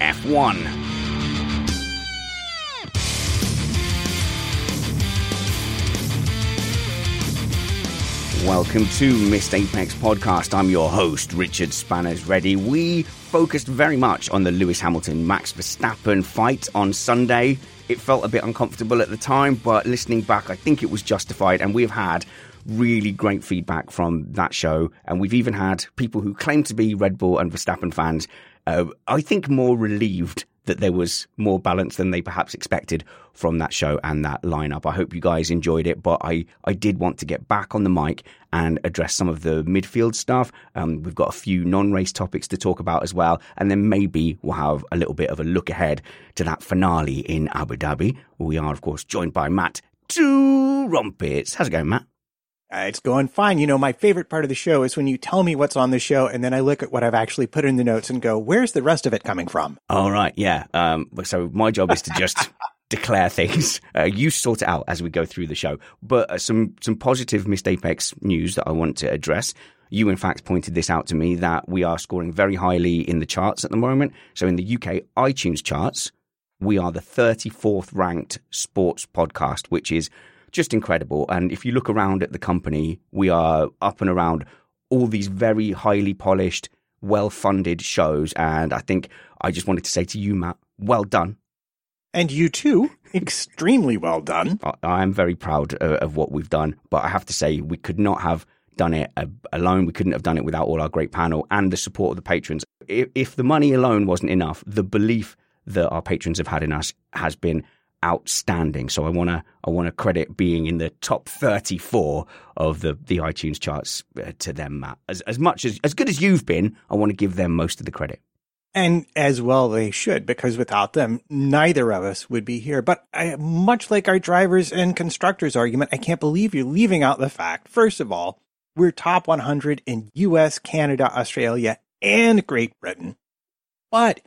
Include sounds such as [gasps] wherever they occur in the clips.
F1. Welcome to Missed Apex Podcast. I'm your host, Richard Spanners Ready. We focused very much on the Lewis Hamilton Max Verstappen fight on Sunday. It felt a bit uncomfortable at the time, but listening back, I think it was justified, and we've had really great feedback from that show. And we've even had people who claim to be Red Bull and Verstappen fans, uh, I think, more relieved that there was more balance than they perhaps expected from that show and that lineup. I hope you guys enjoyed it, but I, I did want to get back on the mic and address some of the midfield stuff. Um, we've got a few non-race topics to talk about as well, and then maybe we'll have a little bit of a look ahead to that finale in Abu Dhabi. We are, of course, joined by Matt Two Rumpets. How's it going, Matt? Uh, it's going fine. You know, my favorite part of the show is when you tell me what's on the show and then I look at what I've actually put in the notes and go, where's the rest of it coming from? All right. Yeah. Um, so my job is to just [laughs] declare things. Uh, you sort it out as we go through the show. But uh, some, some positive Missed Apex news that I want to address. You, in fact, pointed this out to me that we are scoring very highly in the charts at the moment. So in the UK iTunes charts, we are the 34th ranked sports podcast, which is just incredible. And if you look around at the company, we are up and around all these very highly polished, well funded shows. And I think I just wanted to say to you, Matt, well done. And you too, extremely well done. I am very proud uh, of what we've done, but I have to say, we could not have done it uh, alone. We couldn't have done it without all our great panel and the support of the patrons. If the money alone wasn't enough, the belief that our patrons have had in us has been outstanding. So I want to I want to credit being in the top 34 of the the iTunes charts uh, to them, Matt. As as much as as good as you've been, I want to give them most of the credit. And as well they should, because without them, neither of us would be here. But I, much like our drivers and constructors argument, I can't believe you're leaving out the fact, first of all, we're top 100 in US, Canada, Australia, and Great Britain. But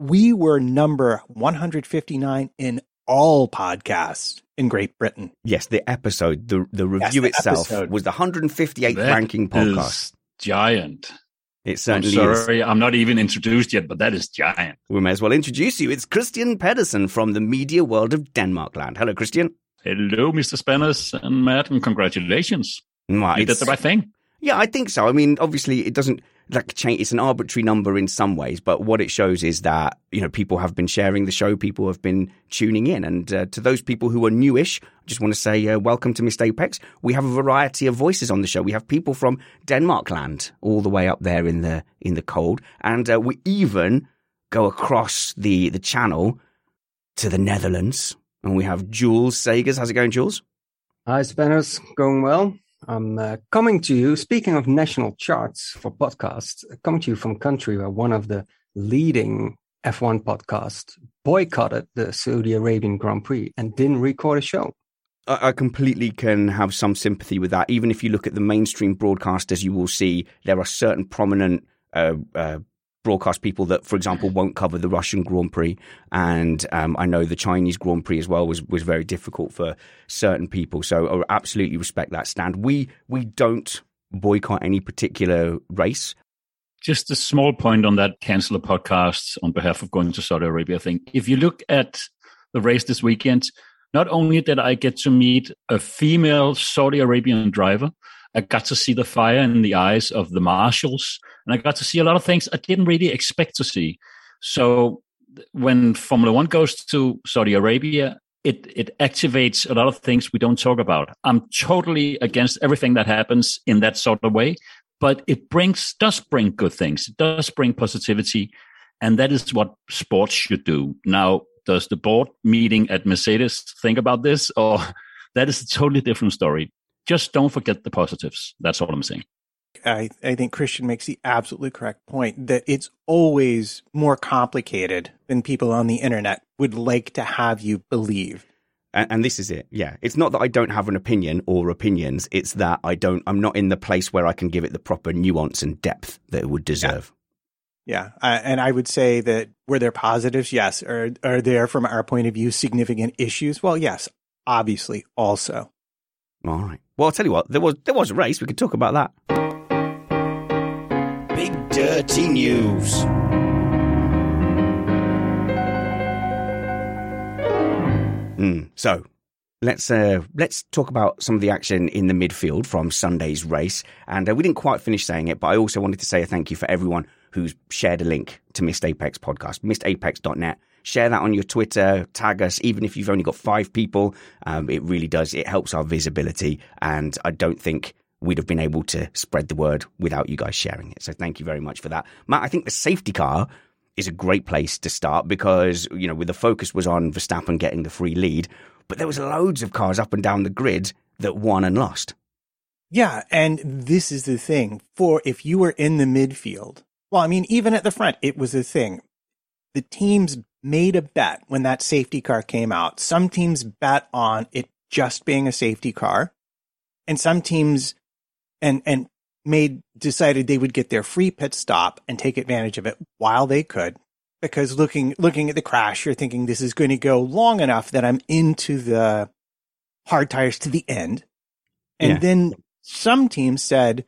we were number 159 in all podcasts in Great Britain. Yes, the episode, the the review the itself episode. was the 158th That ranking podcast. is giant. It I'm certainly is. I'm not even introduced yet, but that is giant. We may as well introduce you. It's Christian Pedersen from the media world of Denmark land. Hello, Christian. Hello, Mr. Spanners and Matt, and congratulations. Right, You did the right thing. Yeah, I think so. I mean, obviously, it doesn't like change. It's an arbitrary number in some ways, but what it shows is that you know people have been sharing the show, people have been tuning in, and uh, to those people who are newish, I just want to say uh, welcome to Missed Apex. We have a variety of voices on the show. We have people from Denmark land, all the way up there in the in the cold, and uh, we even go across the the channel to the Netherlands, and we have Jules Sagers. How's it going, Jules? Hi, Spanners. Going well. I'm uh, coming to you, speaking of national charts for podcasts, coming to you from a country where one of the leading F1 podcasts boycotted the Saudi Arabian Grand Prix and didn't record a show. I completely can have some sympathy with that. Even if you look at the mainstream broadcasters, you will see there are certain prominent uh, uh, broadcast people that, for example, won't cover the Russian Grand Prix, and um, I know the Chinese Grand Prix as well was was very difficult for certain people. So I absolutely respect that stand. We we don't boycott any particular race. Just a small point on that cancel a podcast on behalf of going to Saudi Arabia thing. If you look at the race this weekend, not only did I get to meet a female Saudi Arabian driver, I got to see the fire in the eyes of the marshals, and I got to see a lot of things I didn't really expect to see. So when Formula One goes to Saudi Arabia, it it activates a lot of things we don't talk about. I'm totally against everything that happens in that sort of way, but it brings does bring good things. It does bring positivity, and that is what sports should do. Now, does the board meeting at Mercedes think about this, [laughs] or that is a totally different story? Just don't forget the positives. That's all I'm saying. I, I think Christian makes the absolutely correct point that it's always more complicated than people on the internet would like to have you believe. And, and, this is it. Yeah. It's not that I don't have an opinion or opinions. It's that I don't, I'm not in the place where I can give it the proper nuance and depth that it would deserve. Yeah. yeah. Uh, and I would say that were there positives? Yes. Are, are there, from our point of view, significant issues? Well, yes, obviously also. All right. Well, I'll tell you what, there was, there was a race. We could talk about that. Dirty News. Mm, so let's uh, let's talk about some of the action in the midfield from Sunday's race. And uh, we didn't quite finish saying it, but I also wanted to say a thank you for everyone who's shared a link to Missed Apex podcast, missedapex.net. Share that on your Twitter, tag us, even if you've only got five people. Um, it really does. It helps our visibility. And I don't think we'd have been able to spread the word without you guys sharing it. So thank you very much for that. Matt, I think the safety car is a great place to start because, you know, with the focus was on Verstappen getting the free lead, but there was loads of cars up and down the grid that won and lost. Yeah, and this is the thing. For if you were in the midfield, well, I mean, even at the front, it was a thing. The teams made a bet when that safety car came out. Some teams bet on it just being a safety car, and some teams and and made decided they would get their free pit stop and take advantage of it while they could. Because looking looking at the crash you're thinking this is going to go long enough that I'm into the hard tires to the end. And yeah. then some teams said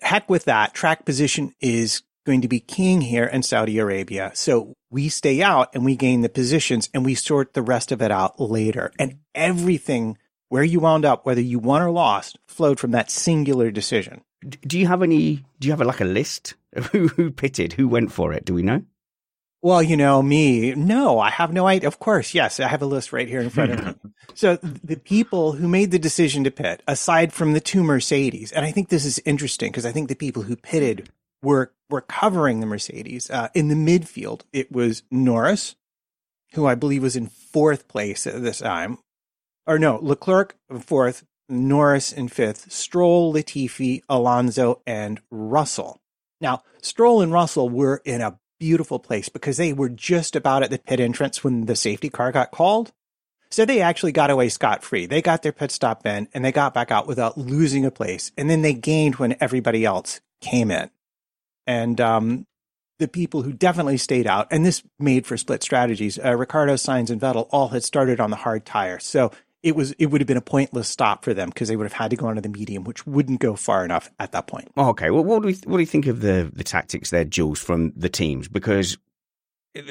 heck with that. Track position is going to be king here in Saudi Arabia. So we stay out and we gain the positions and we sort the rest of it out later. And everything where you wound up, whether you won or lost, flowed from that singular decision. Do you have any? Do you have a, like a list of who who pitted, who went for it? Do we know? Well, you know me. No, I have no idea. Of course, yes, I have a list right here in front of me. [laughs] So the people who made the decision to pit, aside from the two Mercedes, and I think this is interesting because I think the people who pitted were were covering the Mercedes uh, in the midfield. It was Norris, who I believe was in fourth place at this time, or no, Leclerc fourth, Norris in fifth, Stroll, Latifi, Alonso, and Russell. Now, Stroll and Russell were in a beautiful place because they were just about at the pit entrance when the safety car got called. So they actually got away scot free. They got their pit stop in and they got back out without losing a place. And then they gained when everybody else came in. And um, the people who definitely stayed out, and this made for split strategies. Uh, Ricciardo, Sainz, and Vettel all had started on the hard tire. So it was it would have been a pointless stop for them because they would have had to go onto the medium, which wouldn't go far enough at that point. Oh, okay, well, what do we what do you think of the the tactics there, Jules, from the teams? Because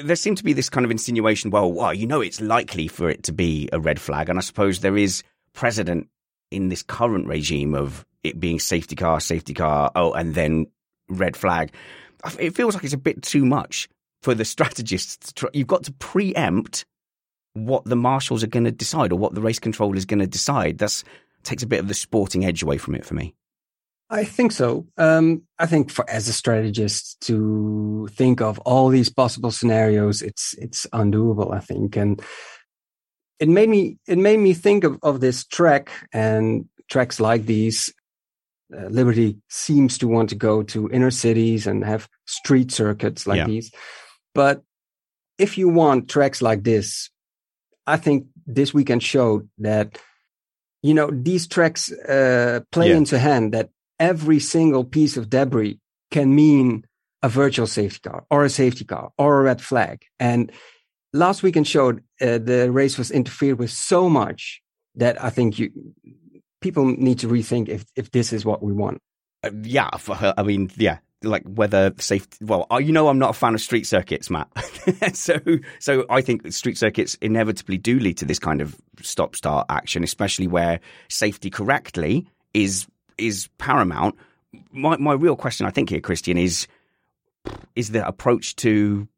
there seemed to be this kind of insinuation. Well, well, you know, it's likely for it to be a red flag, and I suppose there is precedent in this current regime of it being safety car, safety car, oh, and then red flag. It feels like it's a bit too much for the [laughs] strategists. You've got to preempt what the marshals are going to decide or what the race control is going to decide. That takes a bit of the sporting edge away from it for me. I think so. Um, I think for as a strategist to think of all these possible scenarios, it's it's undoable. I think, and it made me it made me think of, of this track and tracks like these uh, Liberty seems to want to go to inner cities and have street circuits like Yeah. these. But if you want tracks like this, I think this weekend showed that, you know, these tracks uh, play Yeah. into hand that every single piece of debris can mean a virtual safety car or a safety car or a red flag. And last weekend showed uh, the race was interfered with so much that I think you people need to rethink if if this is what we want. Uh, yeah, for her, I mean, yeah, like whether safety. Well, you know, I'm not a fan of street circuits, Matt. [laughs] so, so I think street circuits inevitably do lead to this kind of stop-start action, especially where safety correctly is is paramount. My my real question, I think, here, Christian, is is the approach to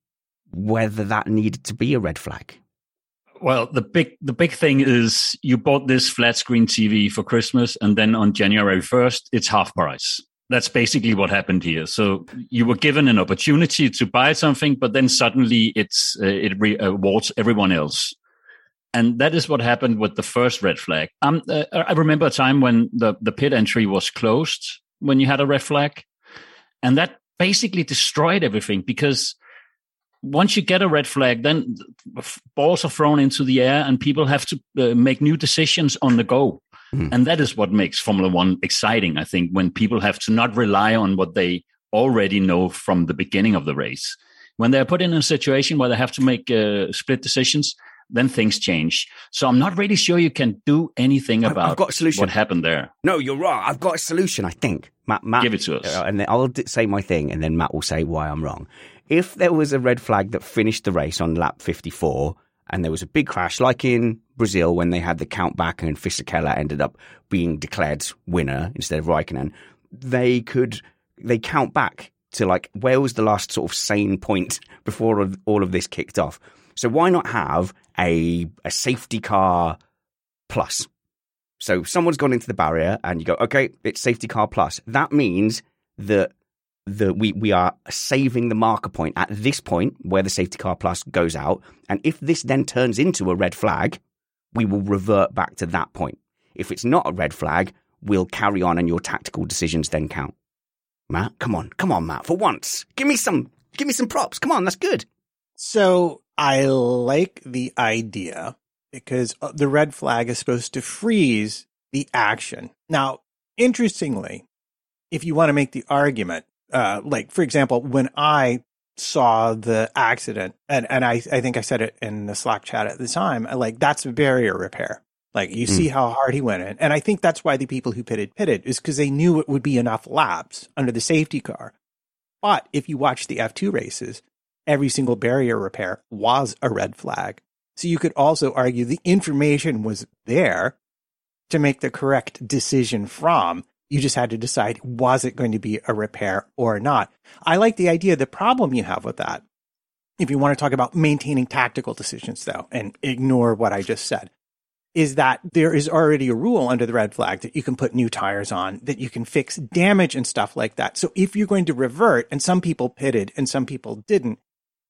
whether that needed to be a red flag. Well, the big the big thing is you bought this flat screen TV for Christmas, and then on January first, it's half price. That's basically what happened here. So you were given an opportunity to buy something, but then suddenly it's uh, it rewards everyone else, and that is what happened with the first red flag. Um, uh, I remember a time when the the pit entry was closed when you had a red flag, and that basically destroyed everything because once you get a red flag, then balls are thrown into the air and people have to uh, make new decisions on the go. Mhm. And that is what makes Formula One exciting, I think, when people have to not rely on what they already know from the beginning of the race. When they're put in a situation where they have to make uh, split decisions, then things change. So I'm not really sure you can do anything about I've got a solution. what happened there. No, you're wrong. I've got a solution. I think Matt. Matt Give it to us. Uh, and then I'll say my thing, and then Matt will say why I'm wrong. If there was a red flag that finished the race on lap 54, and there was a big crash, like in Brazil when they had the count back and Fisichella ended up being declared winner instead of Raikkonen, they could they count back to like where was the last sort of sane point [laughs] before all of this kicked off. So why not have a a safety car plus? So someone's gone into the barrier and you go, okay, it's safety car plus. That means that the we, we are saving the marker point at this point where the safety car plus goes out. And if this then turns into a red flag, we will revert back to that point. If it's not a red flag, we'll carry on and your tactical decisions then count. Matt, come on, come on, Matt, for once. Give me some give me some props. Come on, that's good. So I like the idea because uh, the red flag is supposed to freeze the action. Now, interestingly, if you want to make the argument, uh, like for example, when I saw the accident, and and I I think I said it in the Slack chat at the time, like that's a barrier repair. Like you see how hard he went in, and I think that's why the people who pitted pitted is because they knew it would be enough laps under the safety car. But if you watch the F2 races, every single barrier repair was a red flag. So you could also argue the information was there to make the correct decision from. You just had to decide was it going to be a repair or not. I like the idea. The problem you have with that, if you want to talk about maintaining tactical decisions though, and ignore what I just said, is that there is already a rule under the red flag that you can put new tires on, that you can fix damage and stuff like that. So if you're going to revert, and some people pitted and some people didn't,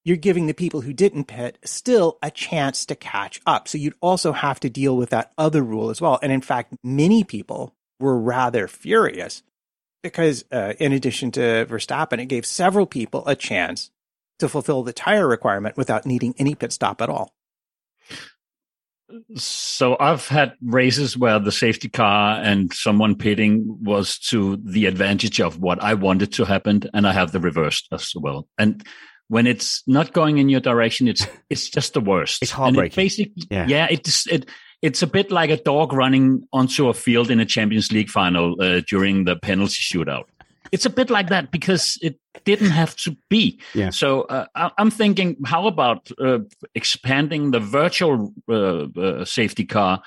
you're giving the people who didn't pit still a chance to catch up. So you'd also have to deal with that other rule as well. And in fact, many people were rather furious because, uh, in addition to Verstappen, it gave several people a chance to fulfill the tire requirement without needing any pit stop at all. So I've had races where the safety car and someone pitting was to the advantage of what I wanted to happen, and I have the reverse as well. And when it's not going in your direction, it's it's just the worst. It's And heartbreaking. it basically, Yeah. yeah, it's it it's a bit like a dog running onto a field in a Champions League final uh, during the penalty shootout. It's a bit like that because it didn't have to be. Yeah. So uh, I- I'm thinking, how about uh, expanding the virtual uh, uh, safety car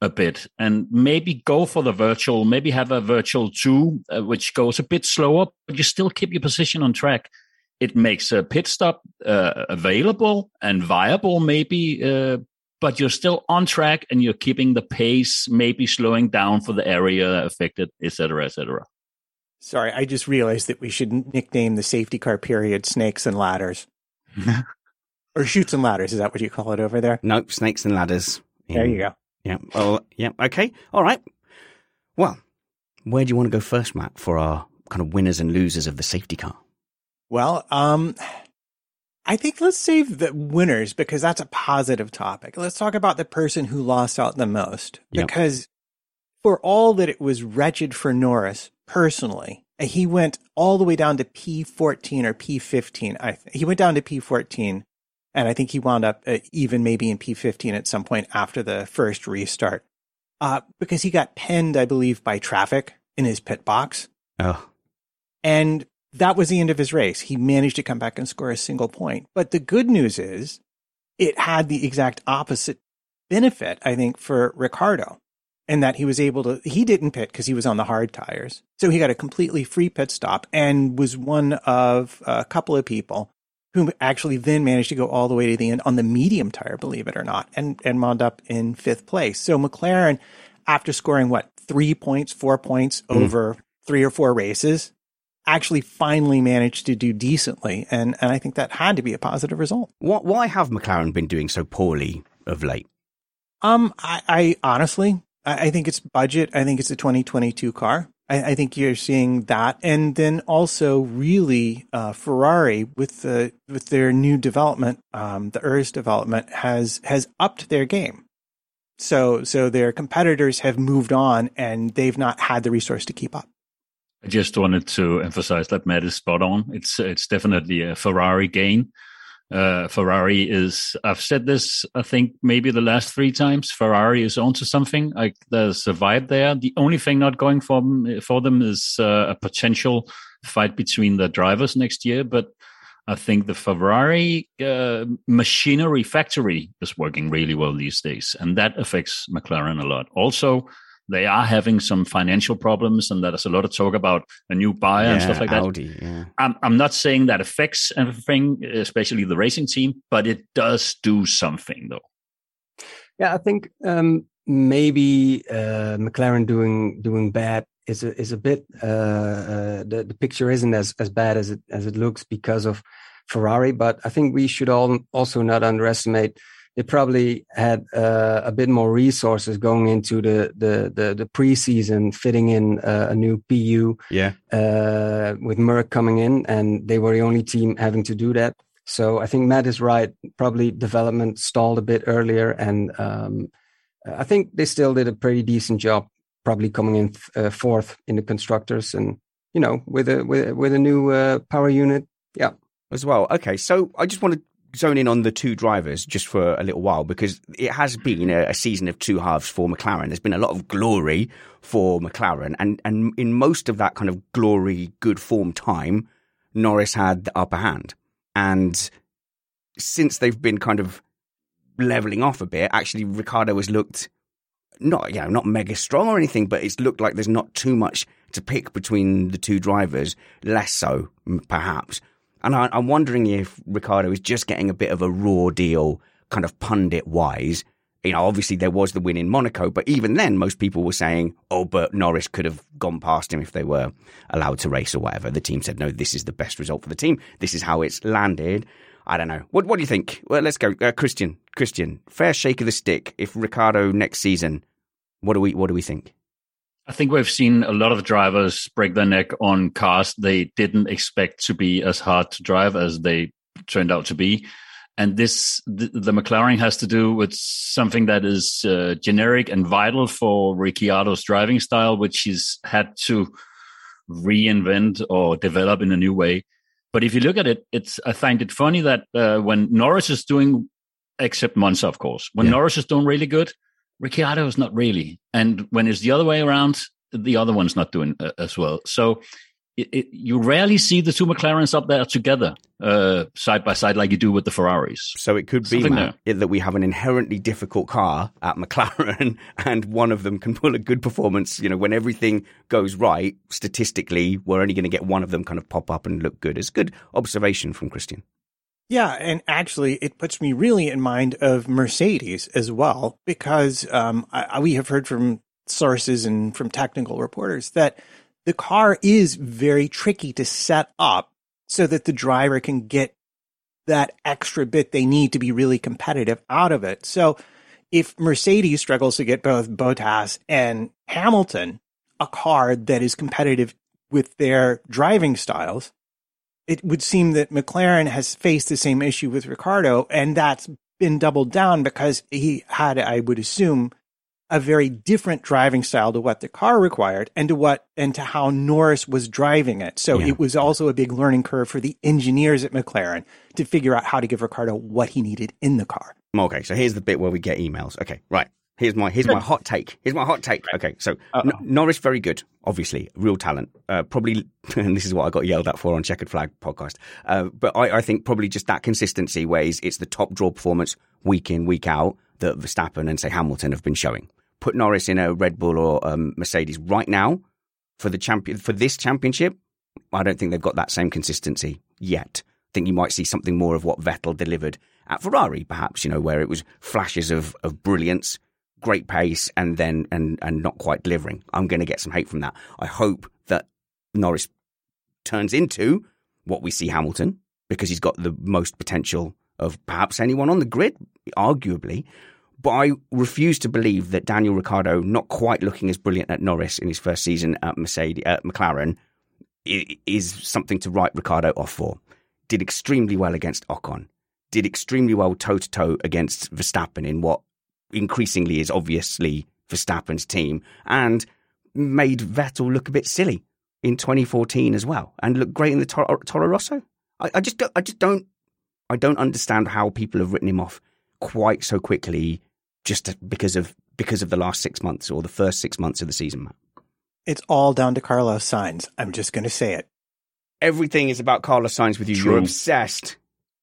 a bit and maybe go for the virtual, maybe have a virtual two, uh, which goes a bit slower, but you still keep your position on track. It makes a pit stop uh, available and viable, maybe, uh, but you're still on track and you're keeping the pace, maybe slowing down for the area affected, et cetera, et cetera. Sorry, I just realized that we should nickname the safety car period snakes and ladders. [laughs] or shoots and ladders. Is that what you call it over there? Nope, snakes and ladders. There you go. Yeah. Well, yeah. Okay. All right. Well, Where do you want to go first, Matt, for our kind of winners and losers of the safety car? Well, um, I think let's save the winners because that's a positive topic. Let's talk about the person who lost out the most Yep. because for all that it was wretched for Norris personally, he went all the way down to P14 or P15. I th- he went down to P14 and I think he wound up uh, even maybe in P15 at some point after the first restart. Uh, because he got penned, I believe, by traffic in his pit box. Oh, And that was the end of his race. He managed to come back and score a single point. But the good news is it had the exact opposite benefit, I think, for Ricciardo. And that he was able to, he didn't pit because he was on the hard tires. So he got a completely free pit stop and was one of a couple of people who actually then managed to go all the way to the end on the medium tire, believe it or not, and, and wound up in fifth place. So McLaren, after scoring what, three points, four points mm-hmm. over three or four races, actually finally managed to do decently. And, and I think that had to be a positive result. what, why have McLaren been doing so poorly of late? Um, I, I honestly, I, I think it's budget. I think it's a 2022 car. I, I think you're seeing that, and then also really uh, Ferrari with the with their new development, um, the ERS development has has upped their game. So so their competitors have moved on, and they've not had the resource to keep up. I just wanted to emphasize that Matt is spot on. It's it's definitely a Ferrari gain. Uh, Ferrari is. I've said this. I think maybe the last three times. Ferrari is onto something. Like there's a vibe there. The only thing not going for them, for them is uh, a potential fight between the drivers next year. But I think the Ferrari uh, machinery factory is working really well these days, and that affects McLaren a lot. Also, they are having some financial problems, and there's a lot of talk about a new buyer and stuff like that. Audi, yeah. I'm, I'm not saying that affects everything, especially the racing team, but it does do something, though. Yeah, I think um, maybe uh, McLaren doing doing bad is a, is a bit uh, uh, the the picture isn't as as bad as it as it looks because of Ferrari, but I think we should all also not underestimate. They probably had uh, a bit more resources going into the the the, the preseason, fitting in uh, a new PU Yeah. uh, with Merc coming in, and they were the only team having to do that. So I think Matt is right. Probably development stalled a bit earlier, and um, I think they still did a pretty decent job. Probably coming in uh, fourth in the constructors, and you know, with a with, with a new uh, power unit. Yeah, as well. Okay, so I just want to zone in on the two drivers just for a little while because it has been a, a season of two halves for McLaren. There's been a lot of glory for McLaren, and and in most of that kind of glory, good form time, Norris had the upper hand, and since they've been kind of leveling off a bit, actually Ricciardo has looked not you know not mega strong or anything, but it's looked like there's not too much to pick between the two drivers. Less so, perhaps. And I, I'm wondering if Ricciardo is just getting a bit of a raw deal, kind of pundit wise. You know, obviously there was the win in Monaco, but even then, most people were saying, "Oh, but Norris could have gone past him if they were allowed to race or whatever." The team said, "No, this is the best result for the team. This is how it's landed." I don't know. What What do you think? Well, let's go, uh, Christian. Christian, fair shake of the stick. If Ricciardo next season, what do we What do we think? I think we've seen a lot of drivers break their neck on cars they didn't expect to be as hard to drive as they turned out to be. And this, the, the McLaren has to do with something that is uh, generic and vital for Ricciardo's driving style, which he's had to reinvent or develop in a new way. But if you look at it, it's I find it funny that uh, when Norris is doing, except Monza, of course, when Yeah. Norris is doing really good, Ricciardo is not really. And when it's the other way around, the other one's not doing uh, as well. So it, it, you rarely see the two McLarens up there together, uh, side by side, like you do with the Ferraris. So it could be Matt, that we have an inherently difficult car at McLaren, [laughs] and one of them can pull a good performance. You know, when everything goes right, statistically, we're only going to get one of them kind of pop up and look good. It's good observation from Christian. Yeah, and actually, it puts me really in mind of Mercedes as well, because um, I, we have heard from sources and from technical reporters that the car is very tricky to set up so that the driver can get that extra bit they need to be really competitive out of it. So if Mercedes struggles to get both Bottas and Hamilton a car that is competitive with their driving styles, it would seem that McLaren has faced the same issue with Ricciardo, and that's been doubled down because he had, I would assume, a very different driving style to what the car required and to what and to how Norris was driving it. So Yeah. it was also a big learning curve for the engineers at McLaren to figure out how to give Ricciardo what he needed in the car. Okay, so here's the bit where we get emails. Okay, right. Here's my here's my hot take. Here's my hot take. Okay, so N- Norris very good, obviously real talent. Uh, probably, [laughs] and this is what I got yelled at for on Checkered Flag podcast. Uh, but I, I think probably just that consistency, where he's, it's the top draw performance week in week out that Verstappen and say Hamilton have been showing. Put Norris in a Red Bull or um, Mercedes right now for the champion for this championship. I don't think they've got that same consistency yet. I think you might see something more of what Vettel delivered at Ferrari, perhaps, you know, where it was flashes of, of brilliance, great pace, and then and and not quite delivering. I'm going to get some hate from that. I hope that Norris turns into what we see Hamilton because he's got the most potential of perhaps anyone on the grid, arguably. But I refuse to believe that Daniel Ricciardo, not quite looking as brilliant at Norris in his first season at Mercedes, at uh, McLaren, is something to write Ricciardo off for. Did extremely well against Ocon. Did extremely well toe to toe against Verstappen in what increasingly is obviously Verstappen's team, and made Vettel look a bit silly in 2014 as well, and looked great in the Toro, Toro Rosso. I, I just, don't, I just don't, I don't understand how people have written him off quite so quickly, just because of because of the last six months or the first six months of the season. Matt. It's all down to Carlos Sainz. I'm just going to say it. Everything is about Carlos Sainz with you. True. You're obsessed.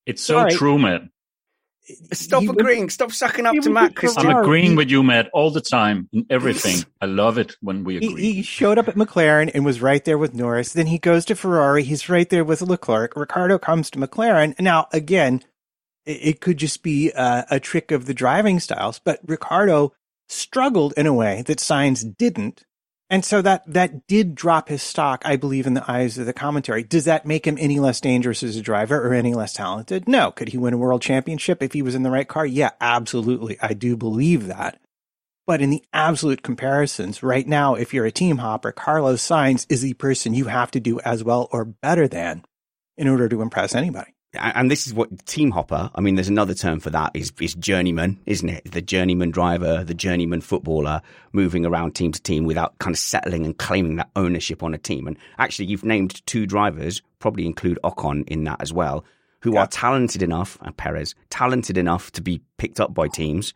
It's so Sorry. true, Matt. Stop He went- agreeing. Stop sucking up to Matt. to I'm Ferrari. agreeing with you, Matt, all the time in everything. I love it when we He, agree. he showed up at McLaren and was right there with Norris. Then he goes to Ferrari. He's right there with Leclerc. Ricciardo comes to McLaren. Now, again, it, it could just be a, a trick of the driving styles, but Ricciardo struggled in a way that Sainz didn't. And so that, that did drop his stock, I believe, in the eyes of the commentary. Does that make him any less dangerous as a driver or any less talented? No. Could he win a world championship if he was in the right car? Yeah, absolutely. I do believe that. But in the absolute comparisons, right now, if you're a team hopper, Carlos Sainz is the person you have to do as well or better than in order to impress anybody. And this is what team hopper. I mean, there's another term for that. Is is journeyman, isn't it? The journeyman driver, the journeyman footballer, moving around team to team without kind of settling and claiming that ownership on a team. And actually, you've named two drivers, probably include Ocon in that as well, who are talented enough, and Perez, talented enough to be picked up by teams,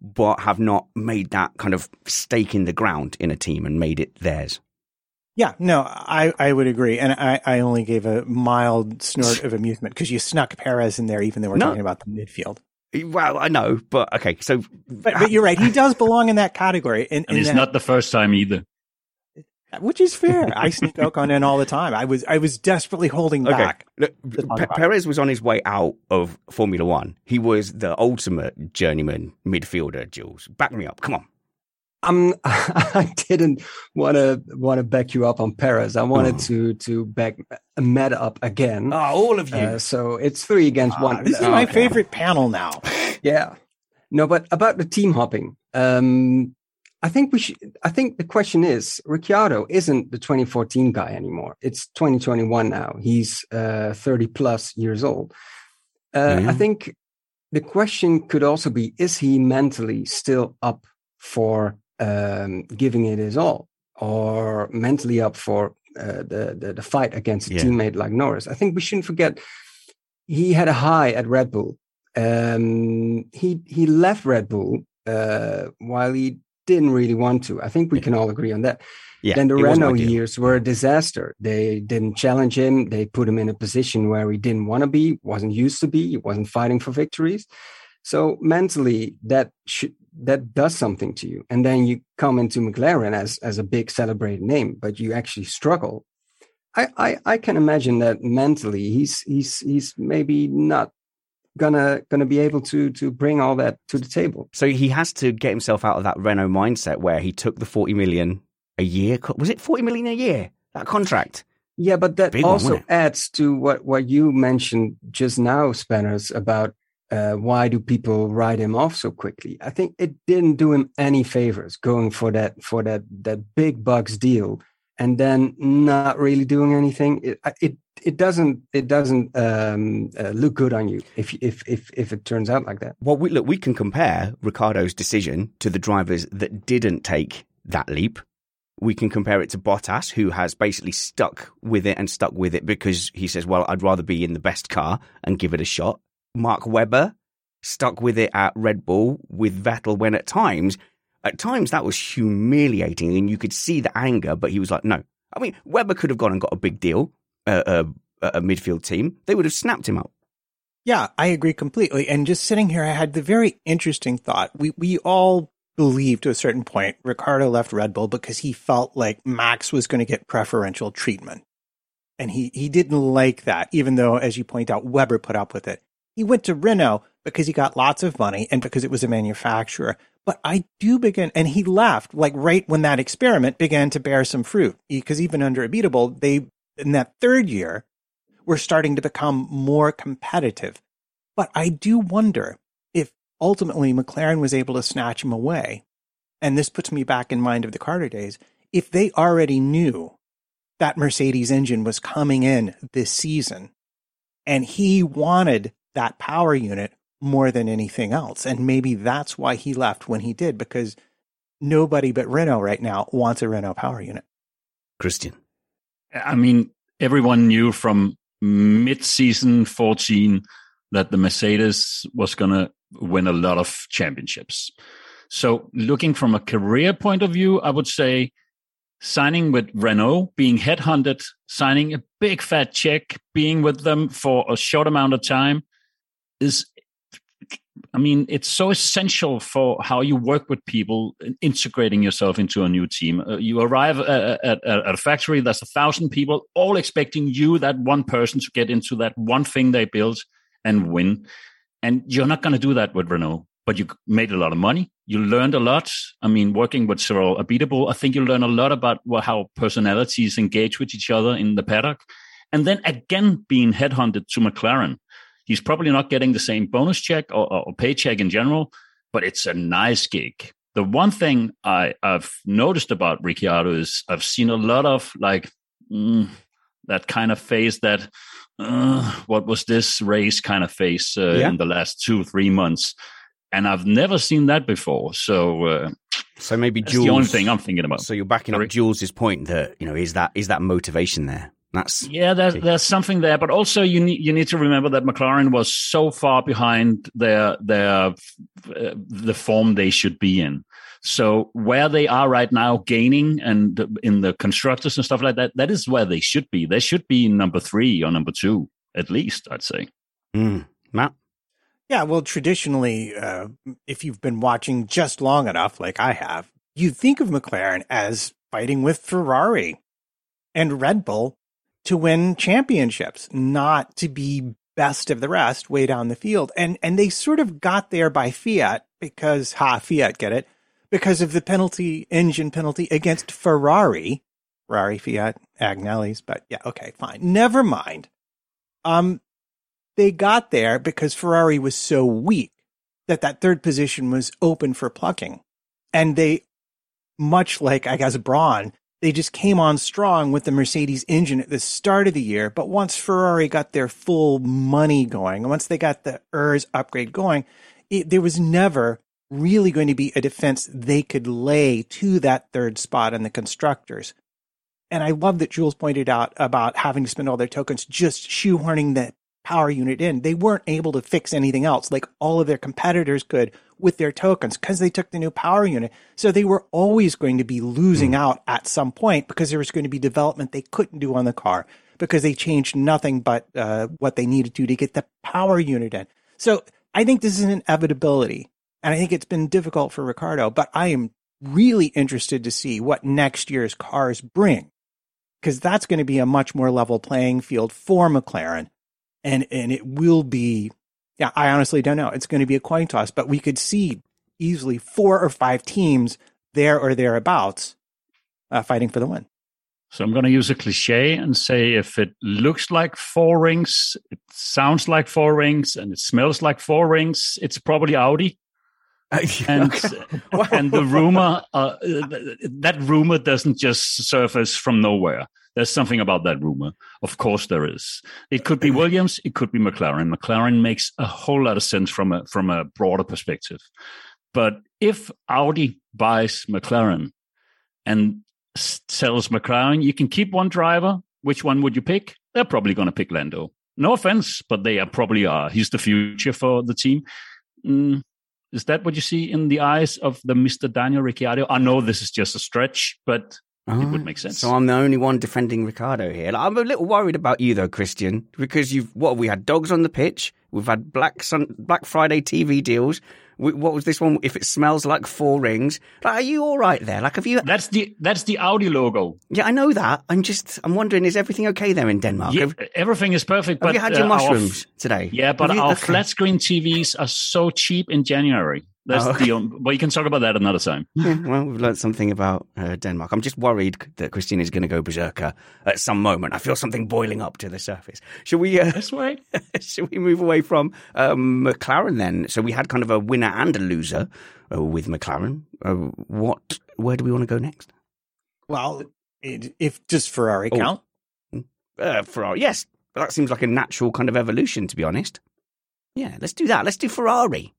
but have not made that kind of stake in the ground in a team and made it theirs. Yeah, no, I, I would agree. And I, I only gave a mild snort of amusement because you snuck Perez in there, even though we're No. talking about the midfield. Well, I know, but okay. So, But, but you're right. He does belong in that category. In, and in it's that- not the first time either. which is fair. [laughs] I sneak Ocon in all the time. I was, I was desperately holding Okay. back. Look, talk Pe- about it. Perez was on his way out of Formula One. He was the ultimate journeyman midfielder, Jules. Back me up. Come on. Um, [laughs] I didn't want to want to back you up on Perez. I wanted Oh. to to back Matt up again. Oh, all of Uh, so it's three against Ah, one. this is Oh, my okay. favorite panel now. [laughs] Yeah. No, but about the team hopping, um, I think we should. I think the question is, Ricciardo isn't the 2014 guy anymore. It's 2021 now. He's uh, 30 plus years old. Uh, Yeah. I think the question could also be: Is he mentally still up for um, giving it his all, or mentally up for uh, the, the the fight against a Yeah. teammate like Norris? I think we shouldn't forget he had a high at Red Bull. Um, he he left Red Bull uh, while he didn't really want to. I think we can all agree on that. Yeah. then the Renault years were a disaster. They didn't challenge him. They put him in a position where he didn't want to be, wasn't used to be, he wasn't fighting for victories. So mentally, that should that does something to you. And then you come into McLaren as as a big celebrated name, but you actually struggle. I, I, I can imagine that mentally he's he's he's maybe not gonna gonna be able to to bring all that to the table. So he has to get himself out of that Renault mindset where he took the 40 million a year. Was it 40 million a year? That contract? Yeah, but that Big also wasn't adds to what what you mentioned just now, Spanners, about uh, why do people write him off so quickly? I think it didn't do him any favors going for that for that that big bucks deal and then not really doing anything. It it it doesn't it doesn't um, uh, look good on you if if if if it turns out like that. Well, we, look, we can compare Ricciardo's decision to the drivers that didn't take that leap. We can compare it to Bottas, who has basically stuck with it and stuck with it because he says, "Well, I'd rather be in the best car and give it a shot." Mark Webber stuck with it at Red Bull with Vettel when at times, at times that was humiliating and you could see the anger, but he was like, no. I mean, Webber could have gone and got a big deal, uh, uh, a midfield team. They would have snapped him up. Yeah, I agree completely. And just sitting here, I had the very interesting thought. We, we all believed to a certain point Ricciardo left Red Bull because he felt like Max was going to get preferential treatment. And he, he didn't like that, even though, as you point out, Webber put up with it. He went to Renault because he got lots of money and because it was a manufacturer. But I do begin, and he left like right when that experiment began to bear some fruit. Because even under Abiteboul, they, in that third year, were starting to become more competitive. But I do wonder if ultimately McLaren was able to snatch him away. And this puts me back in mind of the Carter days. If they already knew that Mercedes engine was coming in this season and he wanted that power unit more than anything else. And maybe that's why he left when he did, because nobody but Renault right now wants a Renault power unit. Christian. I mean, everyone knew from mid season 14 that the Mercedes was going to win a lot of championships. So, looking from a career point of view, I would say signing with Renault, being headhunted, signing a big fat check, being with them for a short amount of time is I mean, it's so essential for how you work with people, integrating yourself into a new team. Uh, you arrive at, at, at, a factory, there's a thousand people, all expecting you, that one person, to get into that one thing they built and win. And you're not going to do that with Renault, but you made a lot of money. You learned a lot. I mean, working with Cyril Abiteboul, I think you learn a lot about how personalities engage with each other in the paddock. And then again, being headhunted to McLaren He's probably not getting the same bonus check or, or paycheck in general, but it's a nice gig. The one thing I, have noticed about Ricciardo is I've seen a lot of like mm, that kind of face that uh, what was this race kind of face uh, yeah. in the last two three months, and I've never seen that before. So. Uh, so maybe Jules, the only thing I'm thinking about. So you're backing Sorry. up Jules's point that you know is that is that motivation there? That's yeah, there's, there's something there, but also you need you need to remember that McLaren was so far behind their their uh, the form they should be in. So where they are right now, gaining and in the constructors and stuff like that, that is where they should be. They should be number three or number two at least. I'd say. Mm. Matt. Yeah, well, traditionally, uh, if you've been watching just long enough, like I have, you think of McLaren as fighting with Ferrari and Red Bull to win championships, not to be best of the rest way down the field. And and they sort of got there by Fiat because ha Fiat get it because of the penalty engine penalty against Ferrari, Ferrari Fiat Agnelli's. But yeah, okay, fine, never mind. Um, they got there because Ferrari was so weak that that third position was open for plucking, and they, much like I guess Brawn, they just came on strong with the Mercedes engine at the start of the year. But once Ferrari got their full money going, once they got the ERS upgrade going, it, there was never really going to be a defense they could lay to that third spot in the constructors. And I love that Jules pointed out about having to spend all their tokens just shoehorning the power unit in. They weren't able to fix anything else like all of their competitors could with their tokens because they took the new power unit. So they were always going to be losing mm. out at some point because there was going to be development they couldn't do on the car because they changed nothing but uh, what they needed to to get the power unit in. So I think this is an inevitability. And I think it's been difficult for Ricciardo, but I am really interested to see what next year's cars bring because that's going to be a much more level playing field for McLaren and and it will be. Yeah, I honestly don't know. It's going to be a coin toss, but we could see easily four or five teams there or thereabouts uh, fighting for the win. So I'm going to use a cliche and say if it looks like four rings, it sounds like four rings, and it smells like four rings, it's probably Audi. [laughs] and [laughs] and the rumor uh, that rumor doesn't just surface from nowhere. There's something about that rumor. Of course, there is. It could be Williams. It could be McLaren. McLaren makes a whole lot of sense from a from a broader perspective. But if Audi buys McLaren and sells McLaren, you can keep one driver. Which one would you pick? They're probably going to pick Lando. No offense, but they are probably are. He's the future for the team. Mm, is that what you see in the eyes of the Mr. Daniel Ricciardo? I know this is just a stretch, but oh, it would make sense. So I'm the only one defending Ricciardo here. Like, I'm a little worried about you though, Christian, because you've what we had dogs on the pitch, we've had Black Sun, Black Friday TV deals, what was this one? If it smells like four rings, like, are you all right there? Like, have you? That's the that's the Audi logo. Yeah, I know that. I'm just I'm wondering, is everything okay there in Denmark? Yeah, have, everything is perfect. Have but, you had your uh, mushrooms our, today? Yeah, but you, our okay. flat screen TVs are so cheap in January. That's oh, okay. the. But you can talk about that another time. [laughs] Yeah, well, we've learned something about uh, Denmark. I'm just worried that Christine is going to go berserker at some moment. I feel something boiling up to the surface. Should we? Uh, this way. [laughs] should we move away from um, McLaren then? So we had kind of a winner and a loser uh, with McLaren. Uh, what? Where do we want to go next? Well, it, if just Ferrari oh. count. Uh, Ferrari, yes. But that seems like a natural kind of evolution, to be honest. Yeah, let's do that. Let's do Ferrari.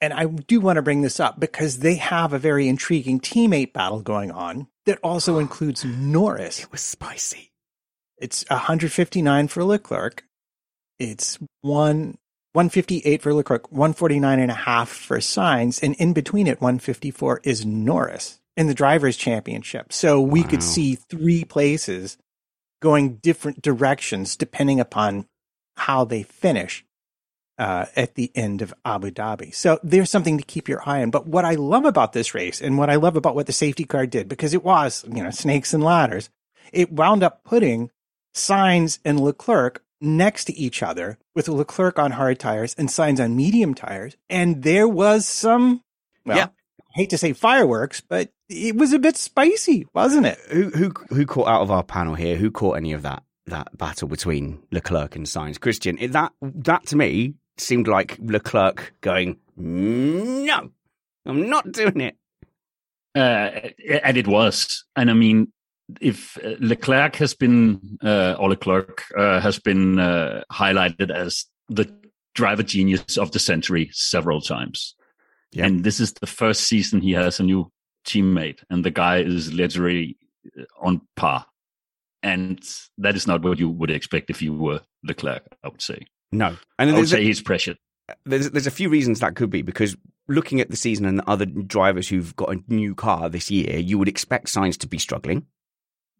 And I do want to bring this up because they have a very intriguing teammate battle going on that also [gasps] includes Norris. It was spicy. It's 159 for Leclerc. It's one 158 for Leclerc, 149 and a half for Sainz, and in between it, 154 is Norris in the drivers' championship. So we wow. could see three places going different directions depending upon how they finish uh, at the end of Abu Dhabi. So there's something to keep your eye on. But what I love about this race and what I love about what the safety car did, because it was, you know, snakes and ladders, it wound up putting Sainz and Leclerc next to each other with Leclerc on hard tires and Sainz on medium tires. And there was some, well, yeah. I hate to say fireworks, but it was a bit spicy, wasn't it? Who, who, who caught out of our panel here? Who caught any of that? That battle between Leclerc and Sainz, Christian, that that to me seemed like Leclerc going, no, I'm not doing it. Uh, and it was. And I mean, if uh, Leclerc has been, uh, or Leclerc uh, has been uh, highlighted as the driver genius of the century several times. Yep. And this is the first season he has a new teammate, and the guy is literally uh, on par. And that is not what you would expect if you were Leclerc, I would say. No, and I would say a, he's pressured. There's there's a few reasons that could be because looking at the season and the other drivers who've got a new car this year, you would expect Sainz to be struggling.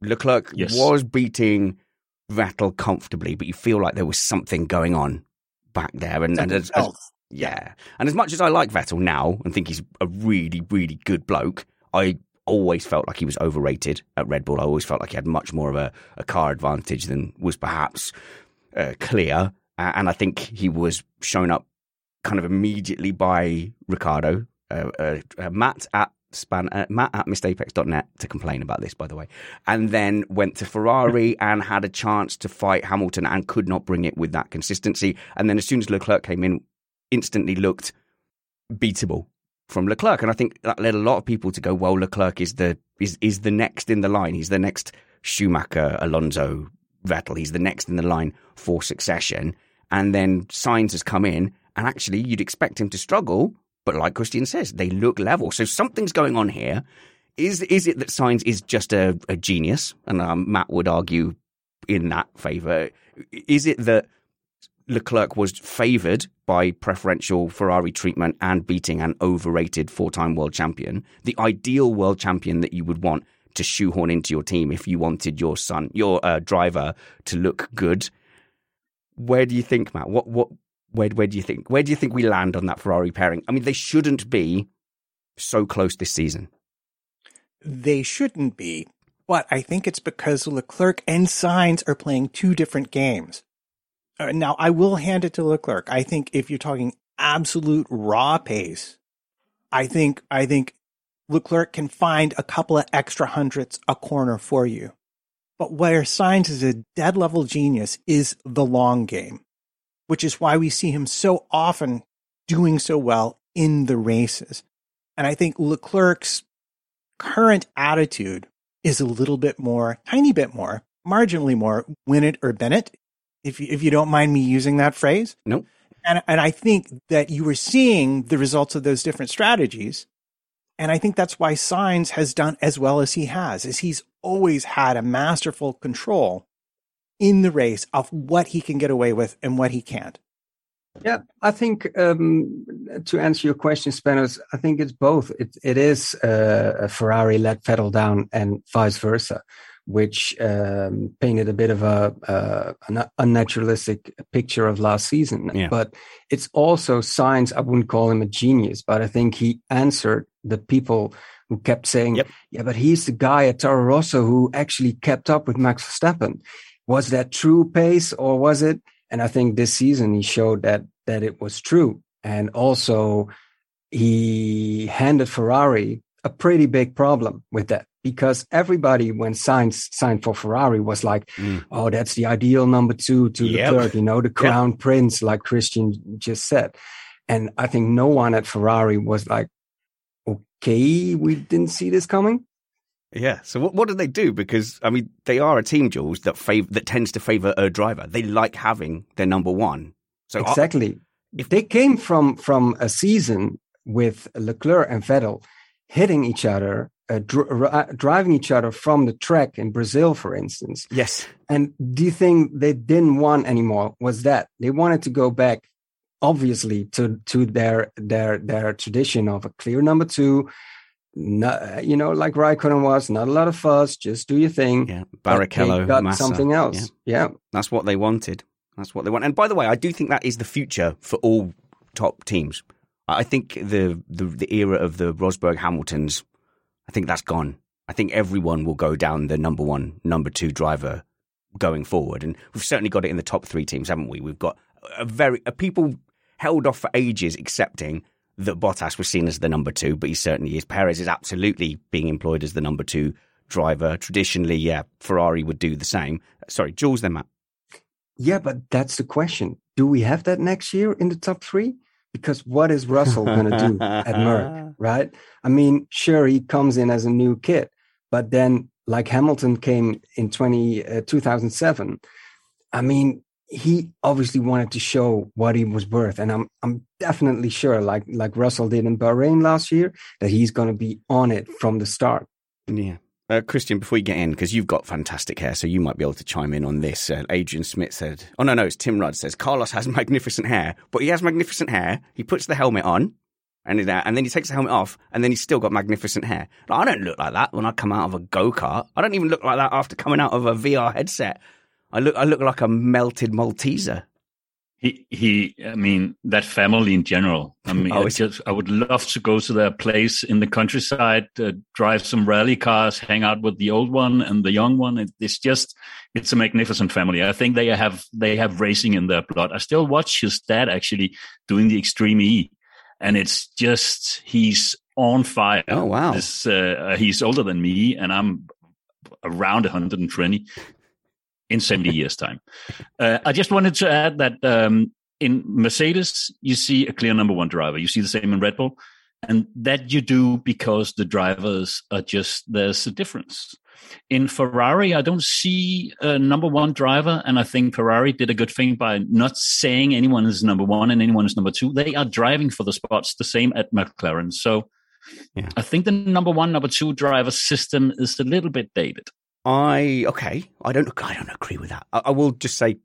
Leclerc yes. was beating Vettel comfortably, but you feel like there was something going on back there, and, and as, as, yeah, and as much as I like Vettel now and think he's a really really good bloke, I always felt like he was overrated at Red Bull. I always felt like he had much more of a, a car advantage than was perhaps uh, clear uh, and I think he was shown up kind of immediately by Ricciardo, Uh, uh, uh Matt at span uh, Matt at missapex.net to complain about this, by the way, and then went to Ferrari [laughs] and had a chance to fight Hamilton and could not bring it with that consistency. And then as soon as Leclerc came in, instantly looked beatable from Leclerc. And I think that led a lot of people to go, well, Leclerc is the is is the next in the line. He's the next Schumacher, Alonso, Vettel. He's the next in the line for succession and then Sainz has come in, and actually you'd expect him to struggle, but like Christian says, they look level. So something's going on here. Is is it that Sainz is just a, a genius? And um, Matt would argue in that favour. Is it that Leclerc was favoured by preferential Ferrari treatment and beating an overrated four-time world champion, the ideal world champion that you would want to shoehorn into your team if you wanted your son, your uh, driver, to look good where do you think, Matt? What what where where do you think where do you think we land on that Ferrari pairing? I mean, they shouldn't be so close this season. They shouldn't be, but I think it's because Leclerc and Sainz are playing two different games. Uh, now, I will hand it to Leclerc. I think if you're talking absolute raw pace, I think I think Leclerc can find a couple of extra hundredths a corner for you. But where Sainz is a dead level genius is the long game, which is why we see him so often doing so well in the races. And I think Leclerc's current attitude is a little bit more, tiny bit more, marginally more, win it or Bennett, if you, if you don't mind me using that phrase. Nope. And, and I think that you were seeing the results of those different strategies. And I think that's why Sainz has done as well as he has, is he's always had a masterful control in the race of what he can get away with and what he can't. Yeah, I think um, to answer your question, Spanners, I think it's both. It, it is uh, Ferrari let Vettel down and vice versa, which um, painted a bit of a uh, an unnaturalistic picture of last season. Yeah. But it's also Sainz. I wouldn't call him a genius, but I think he answered the people who kept saying, Yep. "Yeah, but he's the guy at Toro Rosso who actually kept up with Max Verstappen." Was that true pace, or was it? And I think this season he showed that that it was true, and also he handed Ferrari a pretty big problem with that because everybody when signed signed for Ferrari was like, Mm. "Oh, that's the ideal number two to Yep. Leclerc," you know, the crown prince, like Christian just said. And I think no one at Ferrari was like, "Okay, we didn't see this coming." Yeah. So what, what do they do? Because I mean, they are a team, Jules, that fav- that tends to favour a driver. They like having their number one. So exactly. If they came from from a season with Leclerc and Vettel hitting each other, uh, dr- uh, driving each other from the track in Brazil, for instance, yes. and the thing they didn't want anymore was that they wanted to go back, obviously, to to their their their tradition of a clear number two. Not, you know, like Raikkonen was, not a lot of fuss, just do your thing. Yeah. Barrichello, got Massa. something else. Yeah. yeah. That's what they wanted. That's what they want. And by the way, I do think that is the future for all top teams. I think the the, the era of the Rosberg Hamiltons, I think that's gone. I think everyone will go down the number one, number two driver going forward, and we've certainly got it in the top three teams, haven't we? We've got a very a people held off for ages accepting that Bottas was seen as the number two, but he certainly is. Perez is absolutely being employed as the number two driver. Traditionally, yeah, Ferrari would do the same. Sorry, Jules, then Matt. Yeah, but that's the question. Do we have that next year in the top three? Because what is Russell going to do at Merc, [laughs] right? I mean, sure, he comes in as a new kid, but then like Hamilton came in 20, uh, 2007, I mean, he obviously wanted to show what he was worth. And I'm, I'm definitely sure, like, like Russell did in Bahrain last year, that he's going to be on it from the start. Yeah. Uh, Christian, before you get in, because you've got fantastic hair, so you might be able to chime in on this. Uh, Adrian Smith said, oh, no, no, it's Tim Rudd says, Carlos has [laughs] magnificent hair, but he has magnificent hair. He puts the helmet on, and, it- and then he takes the helmet off, and then he's still got magnificent hair. Like, I don't look like that when I come out of a go kart. I don't even look like that after coming out of a VR headset. I look, I look like a melted Malteser. He, he, I mean, that family in general. I mean, [laughs] Oh, I just, I would love to go to their place in the countryside, uh, drive some rally cars, hang out with the old one and the young one. It, it's just, it's a magnificent family. I think they have, they have racing in their blood. I still watch his dad actually doing the Extreme E, and it's just, he's on fire. Oh, wow. This, uh, he's older than me, and I'm around 120 in 70 years' time. Uh, I just wanted to add that um, in Mercedes, you see a clear number one driver. You see the same in Red Bull. And that you do because the drivers are just, there's a difference. In Ferrari, I don't see a number one driver. And I think Ferrari did a good thing by not saying anyone is number one and anyone is number two. They are driving for the spots, the same at McLaren. So Yeah. I think the number one, number two driver system is a little bit dated. I okay. I don't. I don't agree with that. I, I will just say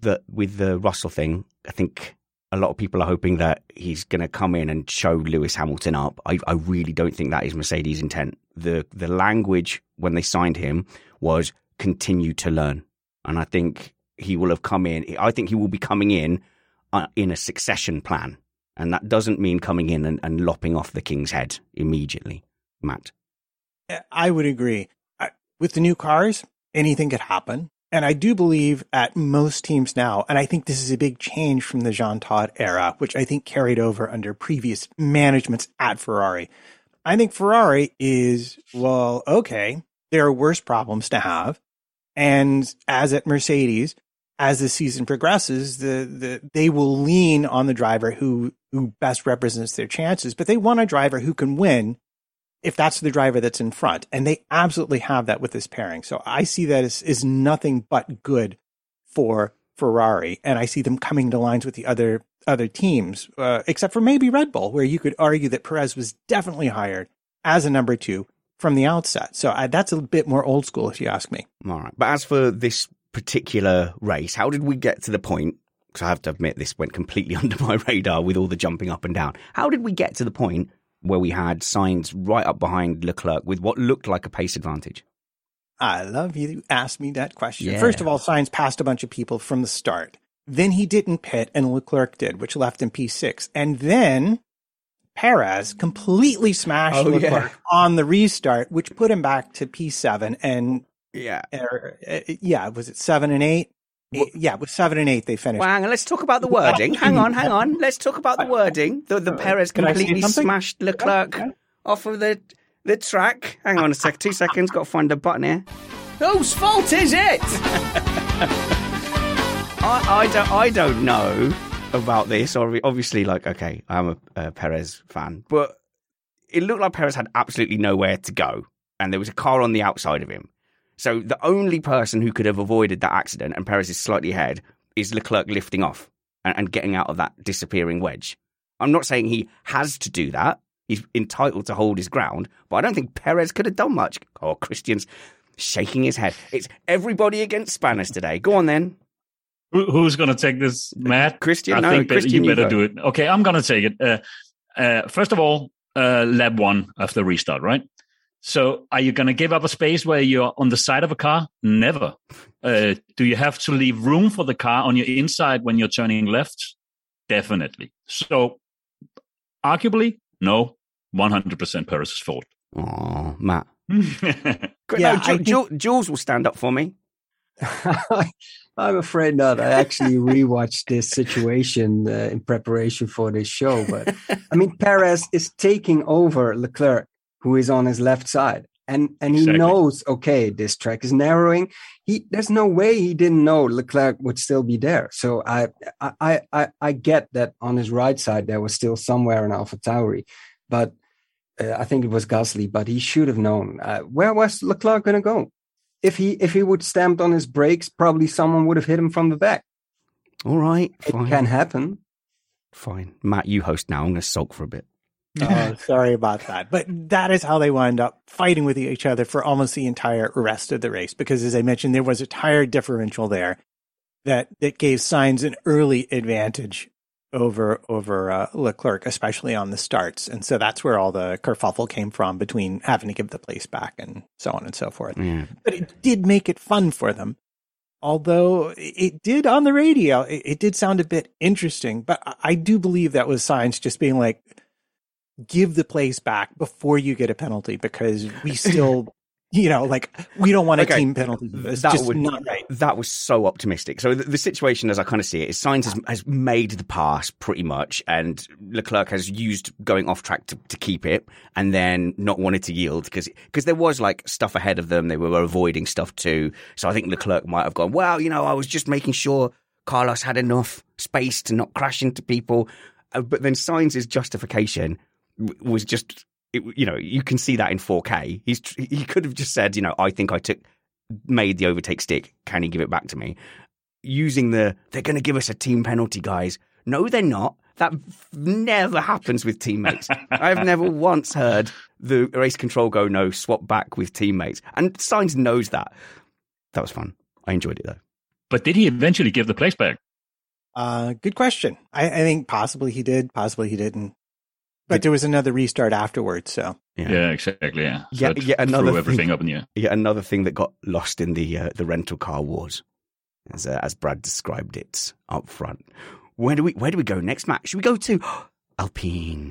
that with the Russell thing, I think a lot of people are hoping that he's going to come in and show Lewis Hamilton up. I, I really don't think that is Mercedes' intent. the The language when they signed him was continue to learn, and I think he will have come in. I think he will be coming in uh, in a succession plan, and that doesn't mean coming in and, and lopping off the king's head immediately. Matt. I would agree. With the new cars, anything could happen. And I do believe at most teams now, and I think this is a big change from the Jean Todt era, which I think carried over under previous managements at Ferrari. I think Ferrari is, well, okay, there are worse problems to have. And as at Mercedes, as the season progresses, the, the they will lean on the driver who who best represents their chances, but they want a driver who can win if that's the driver that's in front. And they absolutely have that with this pairing. So I see that as is nothing but good for Ferrari, and I see them coming to lines with the other other teams, uh, except for maybe Red Bull, where you could argue that Perez was definitely hired as a number two from the outset. So I, that's a bit more old school, if you ask me. All right. But as for this particular race, how did we get to the point? Because I have to admit, this went completely [laughs] under my radar with all the jumping up and down. How did we get to the point where we had Sainz right up behind Leclerc with what looked like a pace advantage? I love you You asked me that question. Yeah. First of all, Sainz passed a bunch of people from the start. Then he didn't pit and Leclerc did, which left him P6. And then Perez completely smashed Oh, Leclerc yeah. on the restart, which put him back to P7 and Yeah. er, uh, yeah, was it seven and eight? Yeah, with seven and eight they finished. Well, hang on, let's talk about the wording. Hang on, hang on. Let's talk about the wording. The, the Perez Can I say completely smashed Leclerc off of the the track. Hang on a sec, two seconds. Got to find the button here. Whose fault is it? [laughs] I, I don't I don't know about this. Obviously, like, okay, I'm a, a Perez fan, but it looked like Perez had absolutely nowhere to go, and there was a car on the outside of him. So the only person who could have avoided that accident, and Perez is slightly ahead, is Leclerc lifting off and, and getting out of that disappearing wedge. I'm not saying he has to do that. He's entitled to hold his ground, but I don't think Perez could have done much. Oh, Christian's shaking his head. It's everybody against Spanish today. Go on then. Who's going to take this, Matt? Christian, I no, think Christian, you you better go. do it. Okay, I'm going to take it. Uh, uh, first of all, uh, lab one the restart, right? So, are you going to give up a space where you're on the side of a car? Never. [laughs] Uh, do you have to leave room for the car on your inside when you're turning left? Definitely. So, arguably, no, 100% Perez's fault. Oh, Matt. [laughs] Yeah, no, I Ju- think- Ju- Jules will stand up for me. [laughs] I'm afraid not. I actually rewatched this situation uh, in preparation for this show. But I mean, Perez is taking over Leclerc, who is on his left side. And and he Exactly. knows, okay, this track is narrowing. He there's no way he didn't know Leclerc would still be there. So I I I I, I get that on his right side there was still somewhere an Alpha Tauri, but uh, I think it was Gasly. But he should have known uh, where was Leclerc going to go. If he if he would stamped on his brakes, probably someone would have hit him from the back. All right, It fine. can happen. Fine. Matt, you host now. I'm going to sulk for a bit. Oh, [laughs] sorry about that. But that is how they wound up fighting with each other for almost the entire rest of the race. Because as I mentioned, there was a tire differential there that, that gave Sainz an early advantage over, over uh, Leclerc, especially on the starts. And so that's where all the kerfuffle came from between having to give the place back and so on and so forth. Yeah. But it did make it fun for them. Although it did on the radio, it, it did sound a bit interesting, but I- I do believe that was Sainz just being like, give the place back before you get a penalty because we still, [laughs] you know, like we don't want a Okay. team penalty. It's That would- not right. That was so optimistic. So the, the situation, as I kind of see it, is Sainz has, has made the pass pretty much, and Leclerc has used going off track to, to keep it, and then not wanted to yield because because there was like stuff ahead of them. They were avoiding stuff too. So I think Leclerc might have gone, well, you know, I was just making sure Carlos had enough space to not crash into people. Uh, but then Sainz's justification was just. It, you know, you can see that in 4K. He's he could have just said, you know, I think I took made the overtake stick. Can he give it back to me? Using the, they're going to give us a team penalty, guys. No, they're not. That never happens with teammates. [laughs] I've never once heard the race control go, no, swap back with teammates. And Sainz knows that. That was fun. I enjoyed it though. But did he eventually give the place back? Uh, good question. I, I think possibly he did, possibly he didn't. But there was another restart afterwards. So Yeah. Yeah, exactly. Yeah, Yeah, yeah, another threw everything thing- up in the air. Yet another thing that got lost in the uh, the rental car wars, as uh, as Brad described it up front. Where do we where do we go next, Matt? Should we go to [gasps] Alpine?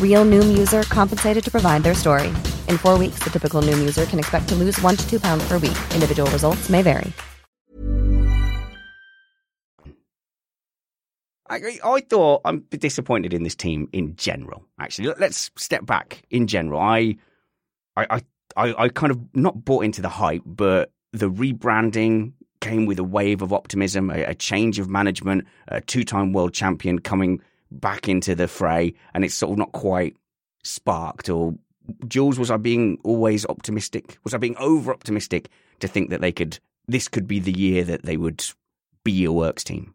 Real Noom user compensated to provide their story. In four weeks, the typical Noom user can expect to lose one to two pounds per week. Individual results may vary. I, I thought I'm disappointed in this team in general. Actually, let's step back. In general, I, I, I, I kind of not bought into the hype, but the rebranding came with a wave of optimism, a, a change of management, a two-time world champion coming back into the fray, and it's sort of not quite sparked. Or Jules, was I being always optimistic? Was I being over optimistic to think that they could? This could be the year that they would be a works team.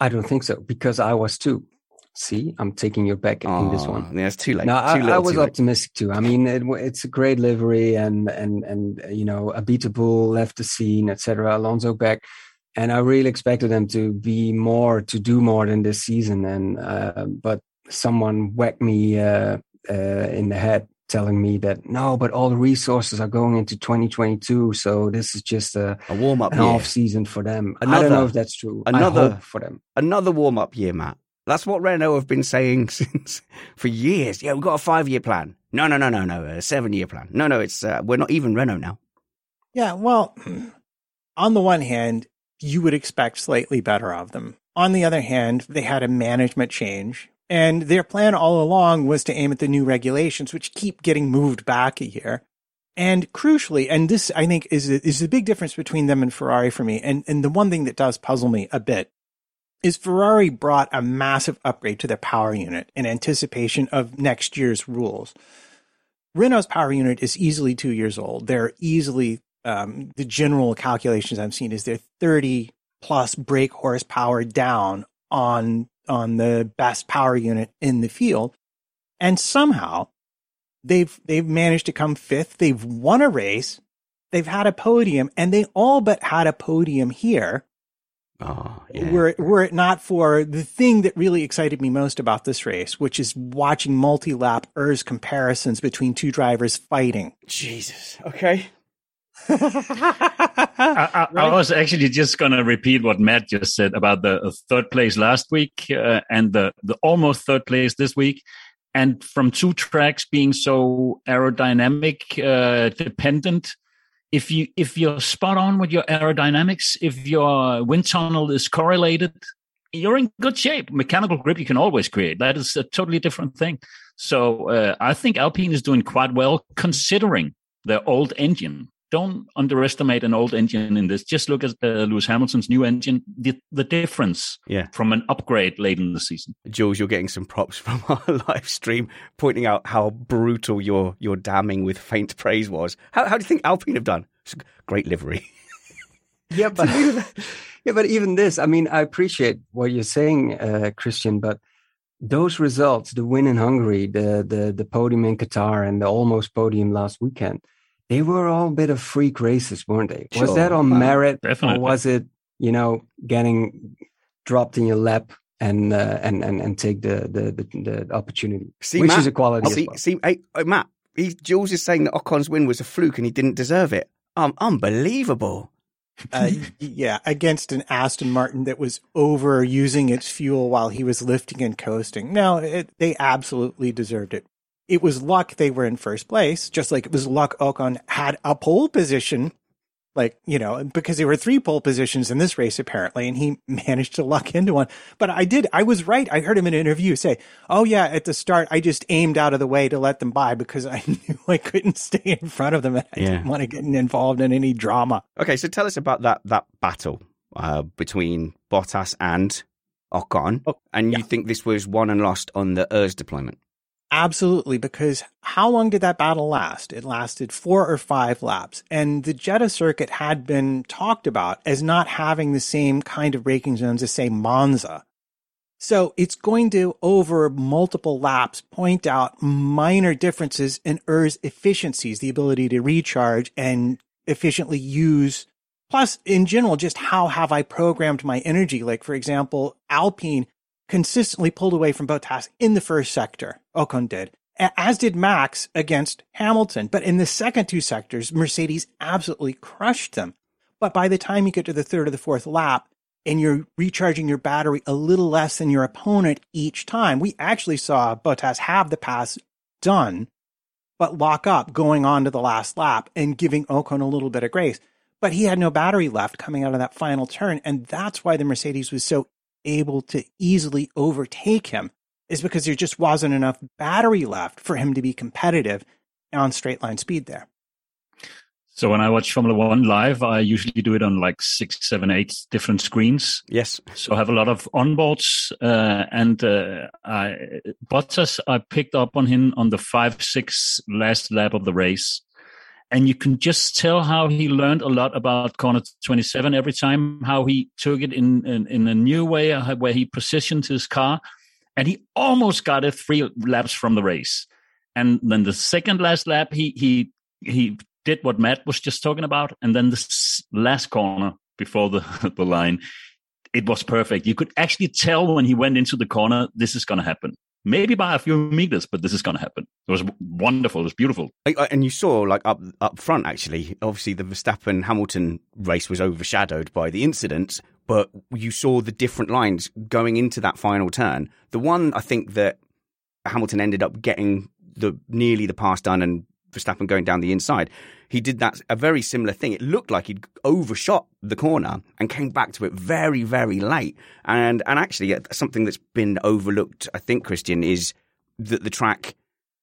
I don't think so because I was too. See, I'm taking your back in this one. Ah, yeah, it's too late. No, too I, I, was too optimistic too. I mean, it, it's a great livery, and and and you know, Abiteboul left the scene, etc. Alonso back, and I really expected them to be more, to do more than this season. And uh, but someone whacked me uh, uh, in the head telling me that no, but all the resources are going into 2022, so this is just a, a warm up, an year. off season for them. Another, I don't know if that's true. Another for them, another warm up year, Matt. That's what Renault have been saying [laughs] since for years. Yeah, we've got a five year plan. No, no, no, no, no, a seven year plan. No, no, it's uh, we're not even Renault now. Yeah, well, [clears throat] on the one hand, you would expect slightly better of them. On the other hand, they had a management change and their plan all along was to aim at the new regulations, which keep getting moved back a year. And crucially, and this I think is is the big difference between them and Ferrari for me. And and the one thing that does puzzle me a bit is Ferrari brought a massive upgrade to their power unit in anticipation of next year's rules. Renault's power unit is easily two years old. They're easily um, the general calculations I've seen is they're 30 plus brake horsepower down on on the best power unit in the field. And somehow they've they've managed to come fifth. They've won a race. They've had a podium, and they all but had a podium here. Oh, yeah. Were it, were it not for the thing that really excited me most about this race, which is watching multi-lap ERS comparisons between two drivers fighting. Jesus. Okay. [laughs] I, I, I, was actually just going to repeat what Matt just said about the third place last week uh, and the, the almost third place this week. And from two tracks being so aerodynamic uh, dependent, if you if you're spot on with your aerodynamics, if your wind tunnel is correlated, you're in good shape. Mechanical grip you can always create. That is a totally different thing. So uh, I think Alpine is doing quite well considering their old engine don't underestimate an old engine in this. Just look at uh, Lewis Hamilton's new engine. The the difference Yeah. from an upgrade late in the season. Jules, you're getting some props [laughs] from our live stream, pointing out how brutal your your damning with faint praise was. How, how do you think Alpine have done? It's a great livery. [laughs] Yeah, but [laughs] yeah, but even this, I mean, I appreciate what you're saying, uh, Christian, but those results, the win in Hungary, the the the podium in Qatar, and the almost podium last weekend, they were all a bit of freak races, weren't they? Was that on Wow. merit, Definitely. or was it, you know, getting dropped in your lap and uh, and and and take the the the, the opportunity, See, which Matt, is a quality. see, well. see, hey, uh, Matt, he, Jules is saying that Ocon's win was a fluke and he didn't deserve it. Um, unbelievable. Uh, yeah, against an Aston Martin that was overusing its fuel while he was lifting and coasting. No, it, they absolutely deserved it. It was luck they were in first place, just like it was luck Ocon had a pole position, like, you know, because there were three pole positions in this race apparently, and he [laughs] managed to luck into one. But I did, I was right. I heard him in an interview say, Oh yeah, at the start, I just aimed out of the way to let them by because I [laughs] knew I couldn't stay in front of them and I Yeah. didn't want to get involved in any drama. Okay, so tell us about that that battle uh, between Bottas and Ocon, Oh, and you think this was won and lost on the ERS deployment? Absolutely, because how long did that battle last? It lasted four or five laps. And the Jeddah circuit had been talked about as not having the same kind of braking zones as, say, Monza. So it's going to, over multiple laps, point out minor differences in ERS efficiencies, the ability to recharge and efficiently use. Plus, in general, just how have I programmed my energy? Like, for example, Alpine consistently pulled away from Bottas in the first sector. Ocon did, as did Max against Hamilton. But in the second two sectors, Mercedes absolutely crushed them. But by the time you get to the third or the fourth lap, and you're recharging your battery a little less than your opponent each time, we actually saw Bottas have the pass done, but lock up going on to the last lap and giving Ocon a little bit of grace. But he had no battery left coming out of that final turn. And that's why the Mercedes was so able to easily overtake him is because there just wasn't enough battery left for him to be competitive on straight line speed there. So when I watch Formula One live, I usually do it on like six, seven, eight different screens. Yes. So I have a lot of onboards, uh, and uh, I, Bottas, I picked up on him on the five, six last lap of the race. And you can just tell how he learned a lot about corner 27 every time, how he took it in, in, in a new way, uh, where he positioned his car. And he almost got it three laps from the race. And then the second last lap, he, he, he did what Matt was just talking about. And then the last corner before the, [laughs] the line, it was perfect. You could actually tell when he went into the corner, this is going to happen. Maybe by a few meters, but this is going to happen. It was wonderful. It was beautiful. And you saw, like up up front, actually, obviously the Verstappen Hamilton race was overshadowed by the incidents, but you saw the different lines going into that final turn. The one I think that Hamilton ended up getting the nearly the pass done and Verstappen going down the inside. He did that a very similar thing. It looked like he'd overshot the corner and came back to it very, very late. And and actually, something that's been overlooked, I think, Christian, is that the track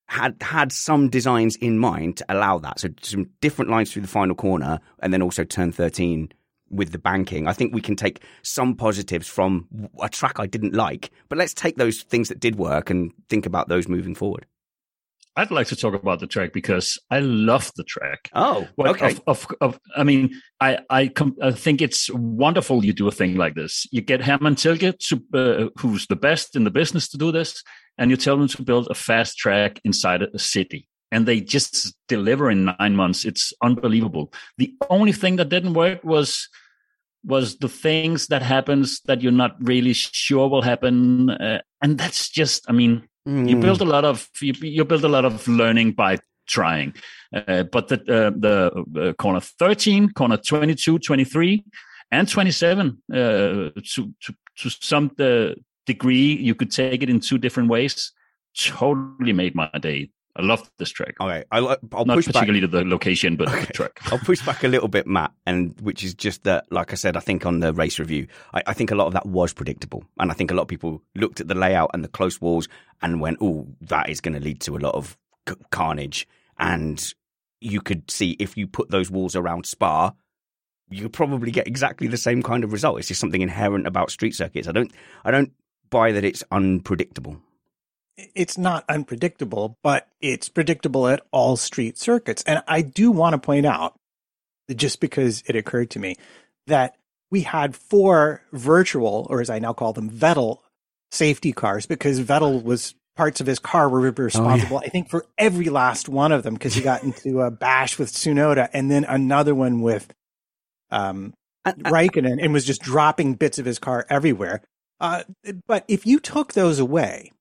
had had some designs in mind to allow that. So some different lines through the final corner, and then also turn thirteen with the banking. I think we can take some positives from a track I didn't like, but let's take those things that did work and think about those moving forward. I'd like to talk about the track because I love the track. Oh, Well, okay. Of, of, of, I mean, I I, com- I think it's wonderful you do a thing like this. You get Hermann Tilke, to, uh, who's the best in the business to do this, and you tell them to build a fast track inside a city. And they just deliver in nine months. It's unbelievable. The only thing that didn't work was was the things that happens that you're not really sure will happen, uh, and that's just. I mean, you Mm. build a lot of you, you build a lot of learning by trying uh, but the uh, the uh, corner 13 corner 22 23 and 27 uh, to, to to some uh, degree you could take it in two different ways totally made my day i love this track Okay, I, uh, I'll not push back. particularly to the location but the track I'll push back a little bit, Matt, and which is just that, like I said, I think on the race review, I, I think a lot of that was predictable, and I think a lot of people looked at the layout and the close walls and went, "Oh, that is going to lead to a lot of c- carnage." And you could see if you put those walls around Spa, you could probably get exactly the same kind of result. It's just something inherent about street circuits. I don't, I don't buy that it's unpredictable. It's not unpredictable, but it's predictable at all street circuits. And I do want to point out, just because it occurred to me, that we had four virtual, or as I now call them, Vettel safety cars, because Vettel was parts of his car were responsible, oh, yeah. I think, for every last one of them because he got [laughs] into a bash with Tsunoda and then another one with um, Raikkonen and was just dropping bits of his car everywhere. Uh, but if you took those away,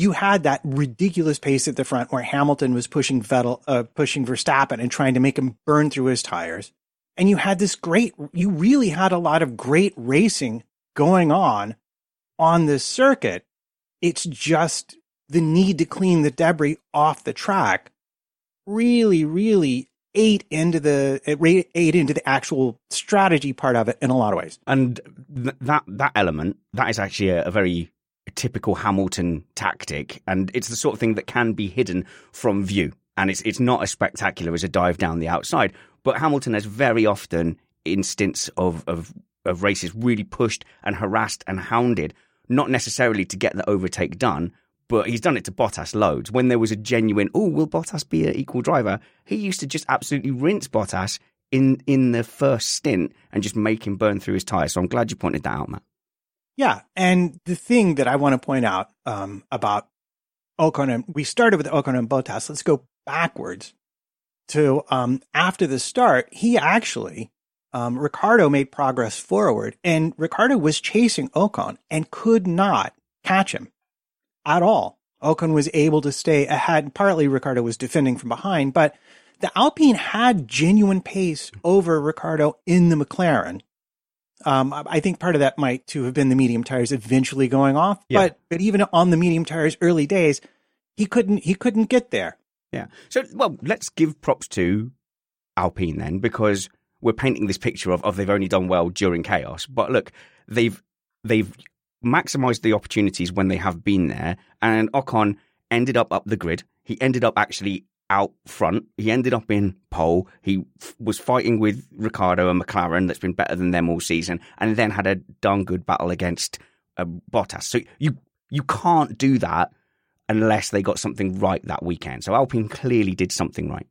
you had that ridiculous pace at the front where Hamilton was pushing Vettel, uh, pushing Verstappen and trying to make him burn through his tires. And you had this great, you really had a lot of great racing going on on this circuit. It's just the need to clean the debris off the track really, really ate into the ate into the actual strategy part of it in a lot of ways. And th- that that element that is actually a, a very typical Hamilton tactic, and it's the sort of thing that can be hidden from view. And it's it's not as spectacular as a dive down the outside, but Hamilton has very often instance of of of races really pushed and harassed and hounded, not necessarily to get the overtake done, but he's done it to Bottas loads. When there was a genuine, oh, will Bottas be an equal driver? He used to just absolutely rinse Bottas in in the first stint and just make him burn through his tires. So I'm glad you pointed that out, Matt. Yeah, and the thing that I want to point out um, about Ocon, and we started with Ocon and Bottas. Let's go backwards to um, after the start. He actually um, Ricciardo made progress forward, and Ricciardo was chasing Ocon and could not catch him at all. Ocon was able to stay ahead. Partly Ricciardo was defending from behind, but the Alpine had genuine pace over Ricciardo in the McLaren. Um, I think part of that might to have been the medium tires eventually going off, yeah. but but even on the medium tires early days, he couldn't he couldn't get there. Yeah. So well, let's give props to Alpine then because we're painting this picture of, of they've only done well during chaos. But look, they've they've maximized the opportunities when they have been there. And Ocon ended up up the grid. He ended up actually out front. He ended up in pole. He f- was fighting with Ricciardo and McLaren, that's been better than them all season, and then had a darn good battle against uh, Bottas. So you you can't do that unless they got something right that weekend. So Alpine clearly did something right.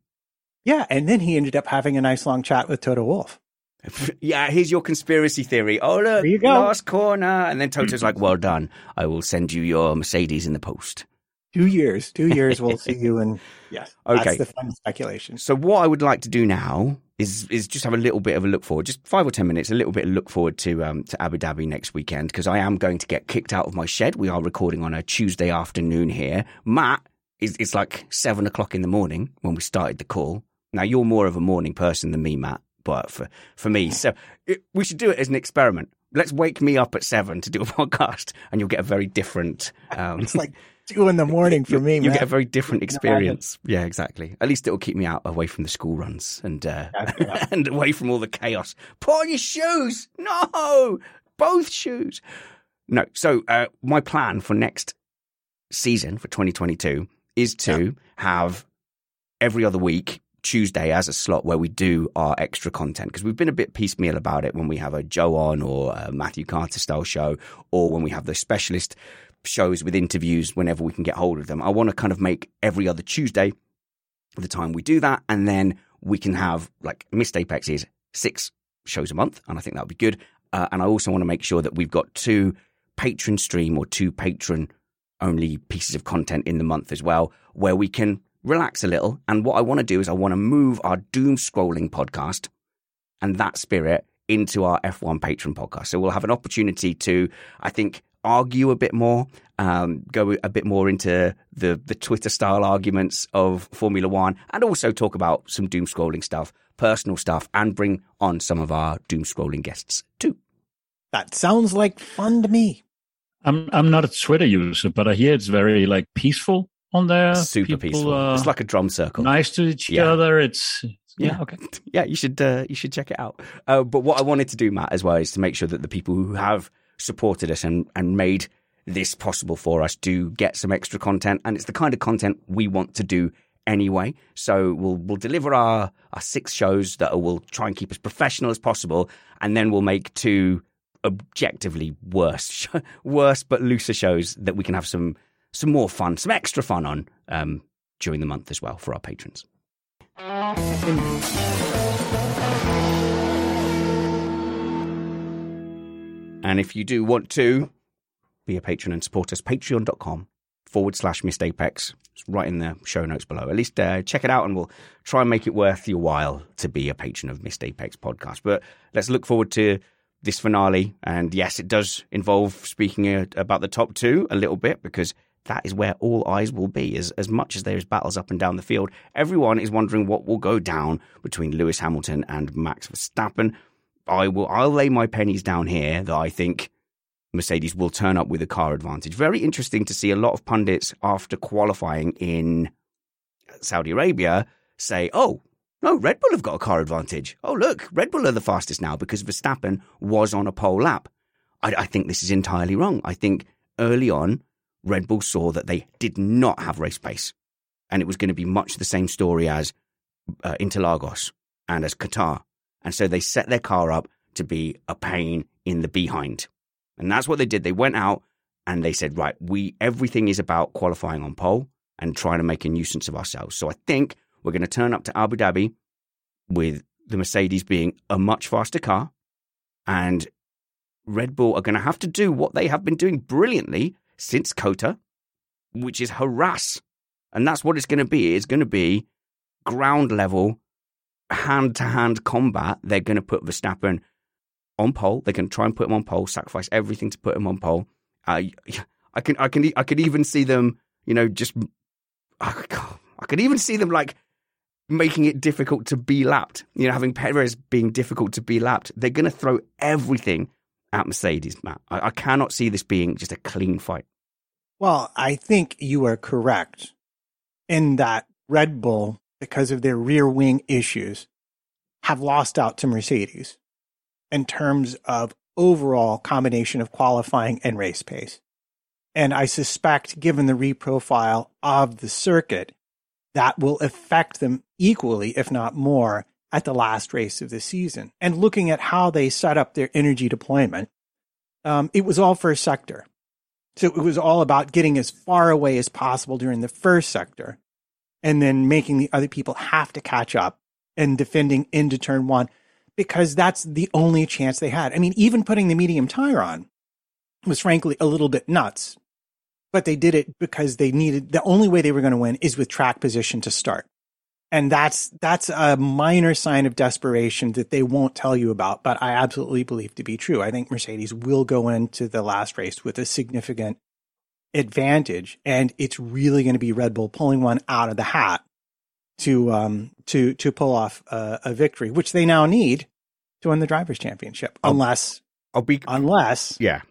Yeah, and then he ended up having a nice long chat with Toto Wolff. [laughs] yeah, here's your conspiracy theory. Oh, look, last corner. And then Toto's like, well done. I will send you your Mercedes in the post. Two years. Two years we'll [laughs] see you in. Yes. Okay. That's the fun speculation. So what I would like to do now is is just have a little bit of a look forward, just five or ten minutes, a little bit of look forward to um, to Abu Dhabi next weekend because I am going to get kicked out of my shed. We are recording on a Tuesday afternoon here. Matt is it's like seven o'clock in the morning when we started the call. Now you're more of a morning person than me, Matt but for, for me. So it, we should do it as an experiment. Let's wake me up at seven to do a [laughs] podcast, and you'll get a very different. Um, it's like two in the morning for me. You get a very different experience. Yeah, exactly. At least it will keep me out away from the school runs and uh, [laughs] and away from all the chaos. Put on your shoes. No, both shoes. No. So uh, my plan for next season for 2022 is to yeah. have every other week Tuesday as a slot where we do our extra content because we've been a bit piecemeal about it when we have a Joe on or a Matthew Carter style show or when we have the specialist shows with interviews whenever we can get hold of them. I want to kind of make every other Tuesday the time we do that and then we can have like Missed Apex is six shows a month and I think that would be good. Uh, and I also want to make sure that we've got two patron stream or two patron only pieces of content in the month as well where we can relax a little. And what I want to do is I want to move our doom scrolling podcast and that spirit into our F1 patron podcast. So we'll have an opportunity to, I think, argue a bit more, um, go a bit more into the, the Twitter style arguments of Formula One, and also talk about some doom scrolling stuff, personal stuff, and bring on some of our doom scrolling guests too. That sounds like fun to me. I'm I'm not a Twitter user, but I hear it's very like peaceful on there. Super People, peaceful. It's like a drum circle. Nice to each yeah. other. It's yeah, yeah, okay. [laughs] Yeah, you should uh, you should check it out. Uh, but what I wanted to do, Matt, as well, is to make sure that the people who have supported us and and made this possible for us to get some extra content, and it's the kind of content we want to do anyway. So we'll we'll deliver our our six shows that will try and keep as professional as possible, and then we'll make two objectively worse, [laughs] worse but looser shows that we can have some some more fun, some extra fun on um, during the month as well for our patrons. And if you do want to be a patron and support us, patreon.com forward slash missed apex. It's right in the show notes below. At least uh, check it out and we'll try and make it worth your while to be a patron of Missed Apex podcast. But let's look forward to this finale. And yes, it does involve speaking uh, about the top two a little bit because that is where all eyes will be. As, as much as there's battles up and down the field, everyone is wondering what will go down between Lewis Hamilton and Max Verstappen. I will, I'll lay my pennies down here that I think Mercedes will turn up with a car advantage. Very interesting to see a lot of pundits after qualifying in Saudi Arabia say, oh, no, Red Bull have got a car advantage. Oh, look, Red Bull are the fastest now because Verstappen was on a pole lap. I, I think this is entirely wrong. I think early on, Red Bull saw that they did not have race pace. And it was going to be much the same story as uh, Interlagos and as Qatar. And so they set their car up to be a pain in the behind. And that's what they did. They went out and they said, right, we everything is about qualifying on pole and trying to make a nuisance of ourselves. So I think we're going to turn up to Abu Dhabi with the Mercedes being a much faster car and Red Bull are going to have to do what they have been doing brilliantly since COTA, which is harass. And that's what it's going to be. It's going to be ground level, hand to hand combat. They're going to put Verstappen on pole. They can try and put him on pole, sacrifice everything to put him on pole. I can, I can, I could even see them, you know, just, oh I could even see them like making it difficult to be lapped. You know, having Perez being difficult to be lapped. They're going to throw everything at Mercedes, Matt. I, I cannot see this being just a clean fight. Well, I think you are correct in that Red Bull, because of their rear wing issues, have lost out to Mercedes in terms of overall combination of qualifying and race pace. And I suspect, given the reprofile of the circuit, that will affect them equally, if not more, at the last race of the season. And looking at how they set up their energy deployment, um, it was all first sector. So it was all about getting as far away as possible during the first sector and then making the other people have to catch up and defending into turn one because that's the only chance they had. I mean, even putting the medium tire on was frankly a little bit nuts, but they did it because they needed the only way they were going to win is with track position to start. And that's that's a minor sign of desperation that they won't tell you about, but I absolutely believe to be true. I think Mercedes will go into the last race with a significant advantage, and it's really going to be Red Bull pulling one out of the hat to um to to pull off a, a victory, which they now need to win the drivers' championship, I'll, unless I'll be unless yeah,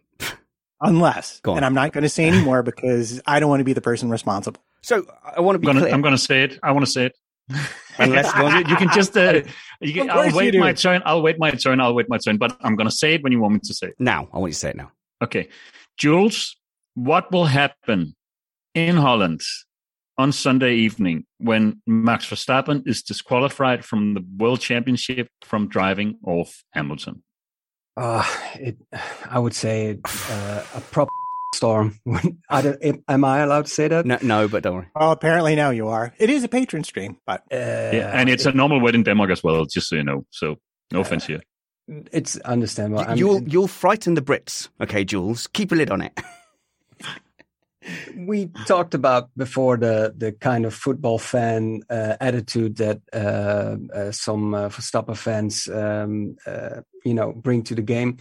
unless, and I'm not going to say anymore because I don't want to be the person responsible. So I want to be I'm gonna, clear. I'm going to say it. I [laughs] want to say it. Unless you can just, uh, you can, I'll wait you my turn. I'll wait my turn. I'll wait my turn. But I'm going to say it when you want me to say it. now, I want you to say it now. Okay, Jules, what will happen in Holland on Sunday evening when Max Verstappen is disqualified from the World Championship from driving off Hamilton? Uh, it, I would say uh, a proper storm. [laughs] I don't, am- am I allowed to say that? No, no, but don't worry. Well, apparently now you are. It is a Patreon stream, but Uh, yeah, and it's a normal wedding in Denmark as well, just so you know. So no offense here. it's understandable. I'm- You'll you'll frighten the Brits, okay, Jules. Keep a lid on it. [laughs] we talked about before the the kind of football fan uh, attitude that uh, uh, some uh, Verstappen fans, um, uh, you know, bring to the game.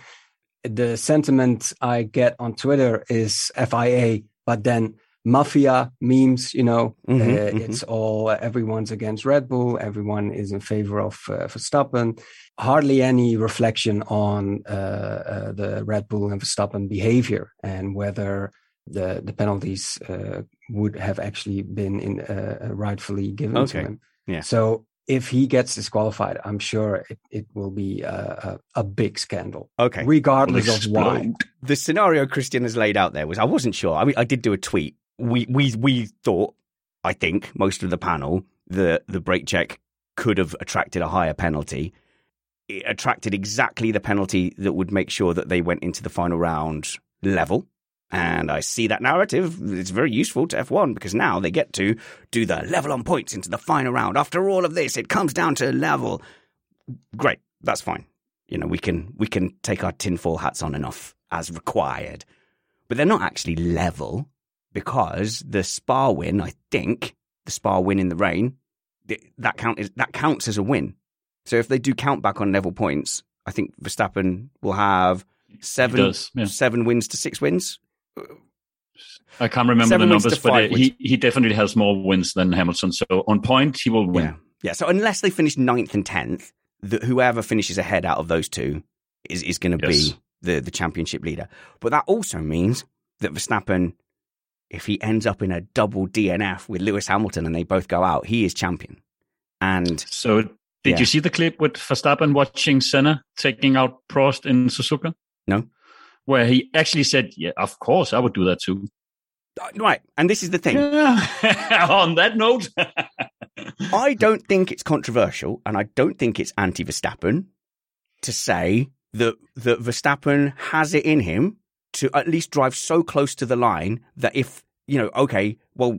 The sentiment I get on Twitter is FIA, but then mafia memes. You know, Mhm, uh, mhm. it's all everyone's against Red Bull. Everyone is in favor of uh, Verstappen. Hardly any reflection on the Red Bull and Verstappen behavior and whether the the penalties uh, would have actually been in uh, rightfully given Okay. to him. Yeah. So if he gets disqualified, I'm sure it, it will be a, a, a big scandal, Okay. regardless of why. the scenario Christian has laid out there was I wasn't sure. I mean, I did do a tweet. We we we thought I think most of the panel, the the brake check could have attracted a higher penalty. It attracted exactly the penalty that would make sure that they went into the final round level. And I see that narrative. It's very useful to F1 because now they get to do the level on points into the final round. After all of this, it comes down to level. Great, that's fine. You know, we can we can take our tinfoil hats on and off as required. But they're not actually level because the Spa win, I think, the Spa win in the rain, that count is that counts as a win. So if they do count back on level points, I think Verstappen will have seven does, yeah. seven wins to six wins. I can't remember Seven the numbers, but uh, he, he definitely has more wins than Hamilton. So on point, he will win. Yeah, yeah. So unless they finish ninth and tenth, the, whoever finishes ahead out of those two is is going to Yes. be the the championship leader. But that also means that Verstappen, if he ends up in a double DNF with Lewis Hamilton and they both go out, he is champion. And So did Yeah. you see the clip with Verstappen watching Senna taking out Prost in Suzuka? No. Where he actually said, "Yeah, of course, I would do that too." uh, right, and this is the thing. [laughs] on that note, [laughs] I don't think it's controversial, and I don't think it's anti Verstappen to say that that Verstappen has it in him to at least drive so close to the line that if you know, okay, well,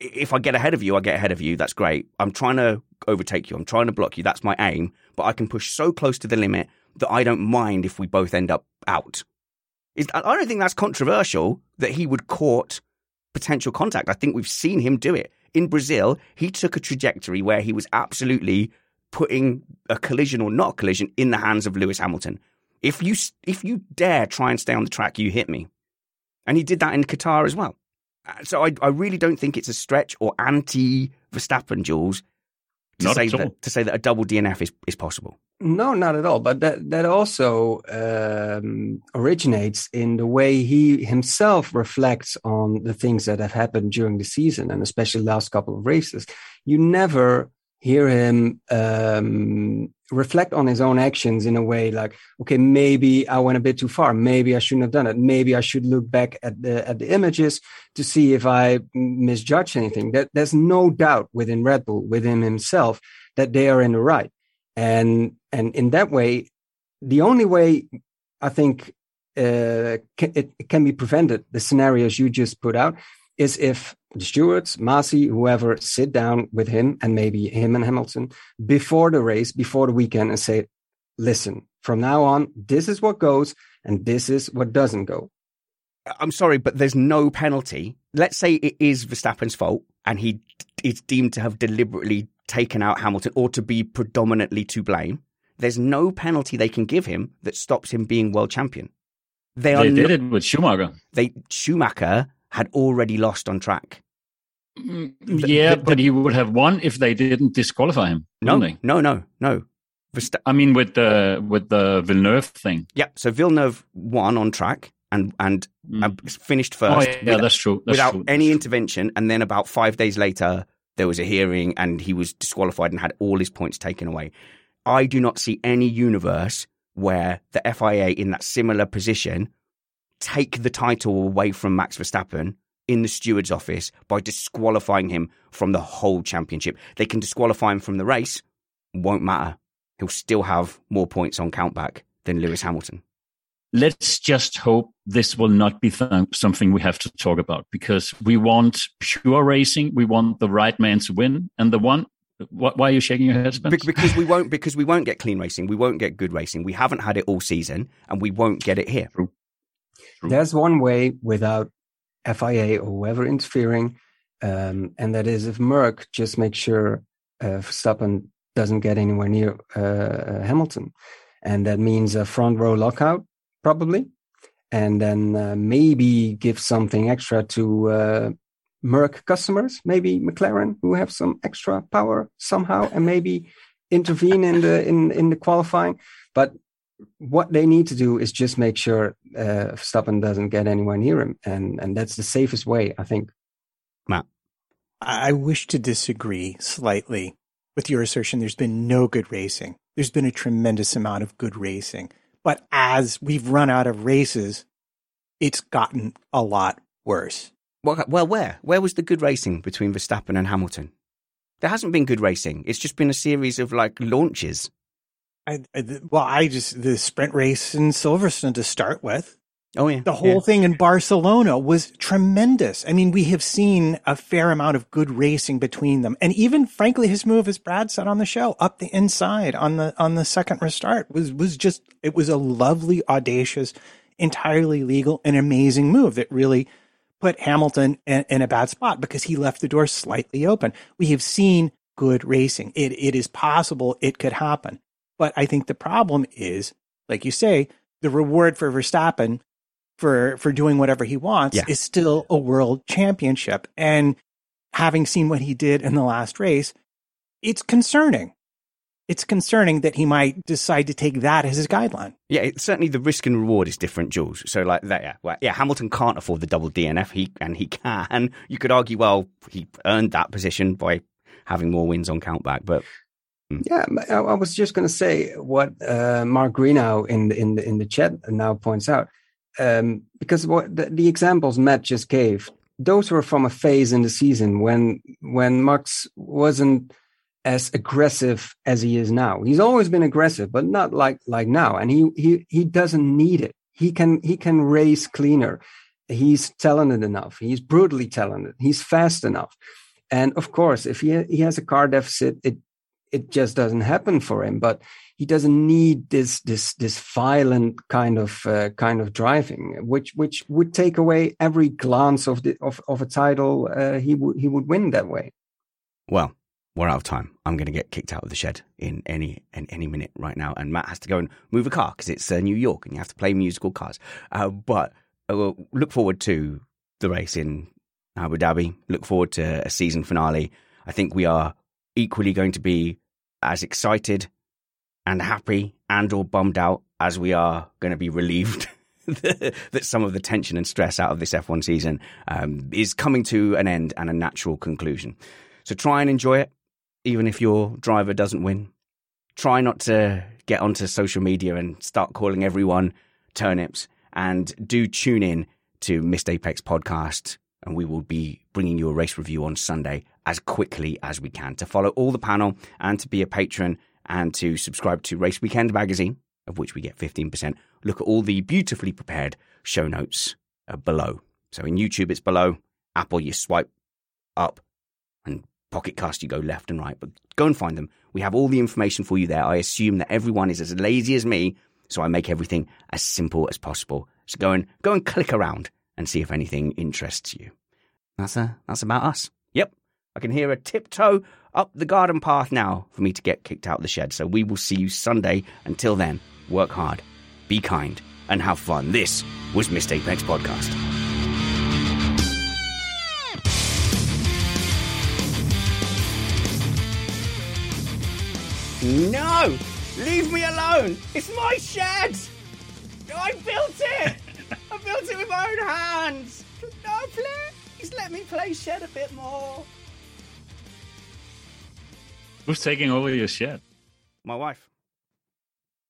if I get ahead of you, I get ahead of you. That's great. I'm trying to overtake you. I'm trying to block you. That's my aim. But I can push so close to the limit that I don't mind if we both end up out. Is I don't think that's controversial that he would court potential contact. I think we've seen him do it. In Brazil, he took a trajectory where he was absolutely putting a collision or not a collision in the hands of Lewis Hamilton. If you if you dare try and stay on the track, you hit me. And he did that in Qatar as well. Uh, So I, I really don't think it's a stretch or anti Verstappen, Jules, to Not say at all. that to say that a double DNF is, is possible. No, not at all. But that that also um, originates in the way he himself reflects on the things that have happened during the season, and especially the last couple of races. You never hear him um, reflect on his own actions in a way like, okay, maybe I went a bit too far. Maybe I shouldn't have done it. Maybe I should look back at the at the images to see if I misjudged anything. That there's no doubt within Red Bull, within himself, that they are in the right and and in that way the only way i think uh, it can be prevented the scenarios you just put out is if the stewards Masi, whoever sit down with him and maybe him and hamilton before the race before the weekend and say listen from now on this is what goes and this is what doesn't go I'm sorry, but there's no penalty. Let's say it is Verstappen's fault and he is deemed to have deliberately taken out Hamilton or to be predominantly to blame. There's no penalty they can give him that stops him being world champion. They are they did no- it with Schumacher. They Schumacher had already lost on track. yeah, the- but he would have won if they didn't disqualify him. No, they? no, no, no. Versta- I mean, with the with the Villeneuve thing. yeah, so Villeneuve won on track and and Mm. finished Oh, first. yeah, without- that's true. That's without true. any true. intervention. And then about five days later, there was a hearing and he was disqualified and had all his points taken away. I do not see any universe where the FIA in that similar position take the title away from Max Verstappen in the steward's office by disqualifying him from the whole championship. They can disqualify him from the race, won't matter. He'll still have more points on countback than Lewis Hamilton. let's just hope this will not be th- something we have to talk about because we want pure racing. We want the right man to win, and the one. Why are you shaking your head, Spence? Be- because we won't because we won't get clean racing, we won't get good racing. We haven't had it all season, and we won't get it here. True. There's one way without FIA or whoever interfering, um, and that is if Merc just makes sure uh, Verstappen doesn't get anywhere near uh, Hamilton, and that means a front row lockout probably, and then uh, maybe give something extra to uh, Merc customers, maybe McLaren who have some extra power somehow, and maybe intervene in the in in the qualifying, but what they need to do is just make sure uh, Verstappen doesn't get anywhere near him, and and that's the safest way, I think. Matt, I wish to disagree slightly with your assertion there's been no good racing. There's been a tremendous amount of good racing. But as we've run out of races, it's gotten a lot worse. Well, well, where? Where was the good racing between Verstappen and Hamilton? There hasn't been good racing. It's just been a series of like launches. I, I, well, I just the sprint race in Silverstone to start with. Oh yeah, the whole yeah. thing in Barcelona was tremendous. I mean, we have seen a fair amount of good racing between them, and even frankly, his move, as Brad said on the show, up the inside on the on the second restart was was just it was a lovely, audacious, entirely legal, and amazing move that really put Hamilton in, in a bad spot because he left the door slightly open. We have seen good racing. It it is possible it could happen, but I think the problem is, like you say, the reward for Verstappen for for doing whatever he wants Yeah. is still a world championship. And having seen what he did in the last race, it's concerning. It's concerning that he might decide to take that as his guideline. Yeah, it, certainly the risk and reward is different, Jules. So like that, yeah, well, yeah. Hamilton can't afford the double DNF. He and he [laughs] can. You could argue, well, he earned that position by having more wins on countback, but Yeah, I, I was just going to say what uh, Mark Greenow in the, in the in the chat now points out, um, because what the, the examples Matt just gave, those were from a phase in the season when when Max wasn't as aggressive as he is now. He's always been aggressive, but not like like now, and he he he doesn't need it. He can he can race cleaner. He's talented enough. He's brutally talented. He's fast enough. And of course, if he he has a car deficit, it it just doesn't happen for him. But he doesn't need this this this violent kind of uh, kind of driving, which which would take away every glance of the of, of a title uh, he would he would win that way. well, we're out of time. I'm going to get kicked out of the shed in any in any minute right now, and Matt has to go and move a car because it's uh, New York and you have to play musical cars. Uh, but uh, look forward to the race in Abu Dhabi. Look forward to a season finale. I think we are equally going to be as excited and happy and or bummed out as we are going to be relieved [laughs] that some of the tension and stress out of this F1 season um, is coming to an end and a natural conclusion. So try and enjoy it, even if your driver doesn't win. Try not to get onto social media and start calling everyone turnips. And do tune in to Missed Apex podcast, and we will be bringing you a race review on Sunday as quickly as we can. To follow all the panel and to be a patron and to subscribe to Race Weekend magazine, of which we get 15%. Look at all the beautifully prepared show notes uh, below. So in YouTube, it's below. Apple, you swipe up, and Pocket Cast, you go left and right. But go and find them. We have all the information for you there. I assume that everyone is as lazy as me, so I make everything as simple as possible. So go and go and click around and see if anything interests you. That's uh, that's about us. I can hear a tiptoe up the garden path now for me to get kicked out of the shed. So we will see you Sunday. Until then, work hard, be kind, and have fun. This was Missed Apex Podcast. No! Leave me alone! It's my shed! I built it! I built it with my own hands! No, please Just let me play shed a bit more. Who's taking over your shit? My wife.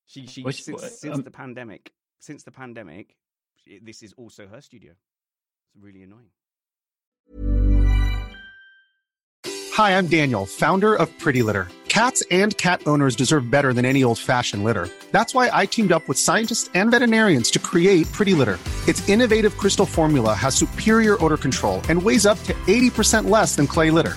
She, she Which- since, um, since the pandemic, since the pandemic, this is also her studio. It's really annoying. Hi, I'm Daniel, founder of Pretty Litter. Cats and cat owners deserve better than any old fashioned litter. That's why I teamed up with scientists and veterinarians to create Pretty Litter. Its innovative crystal formula has superior odor control and weighs up to 80% less than clay litter.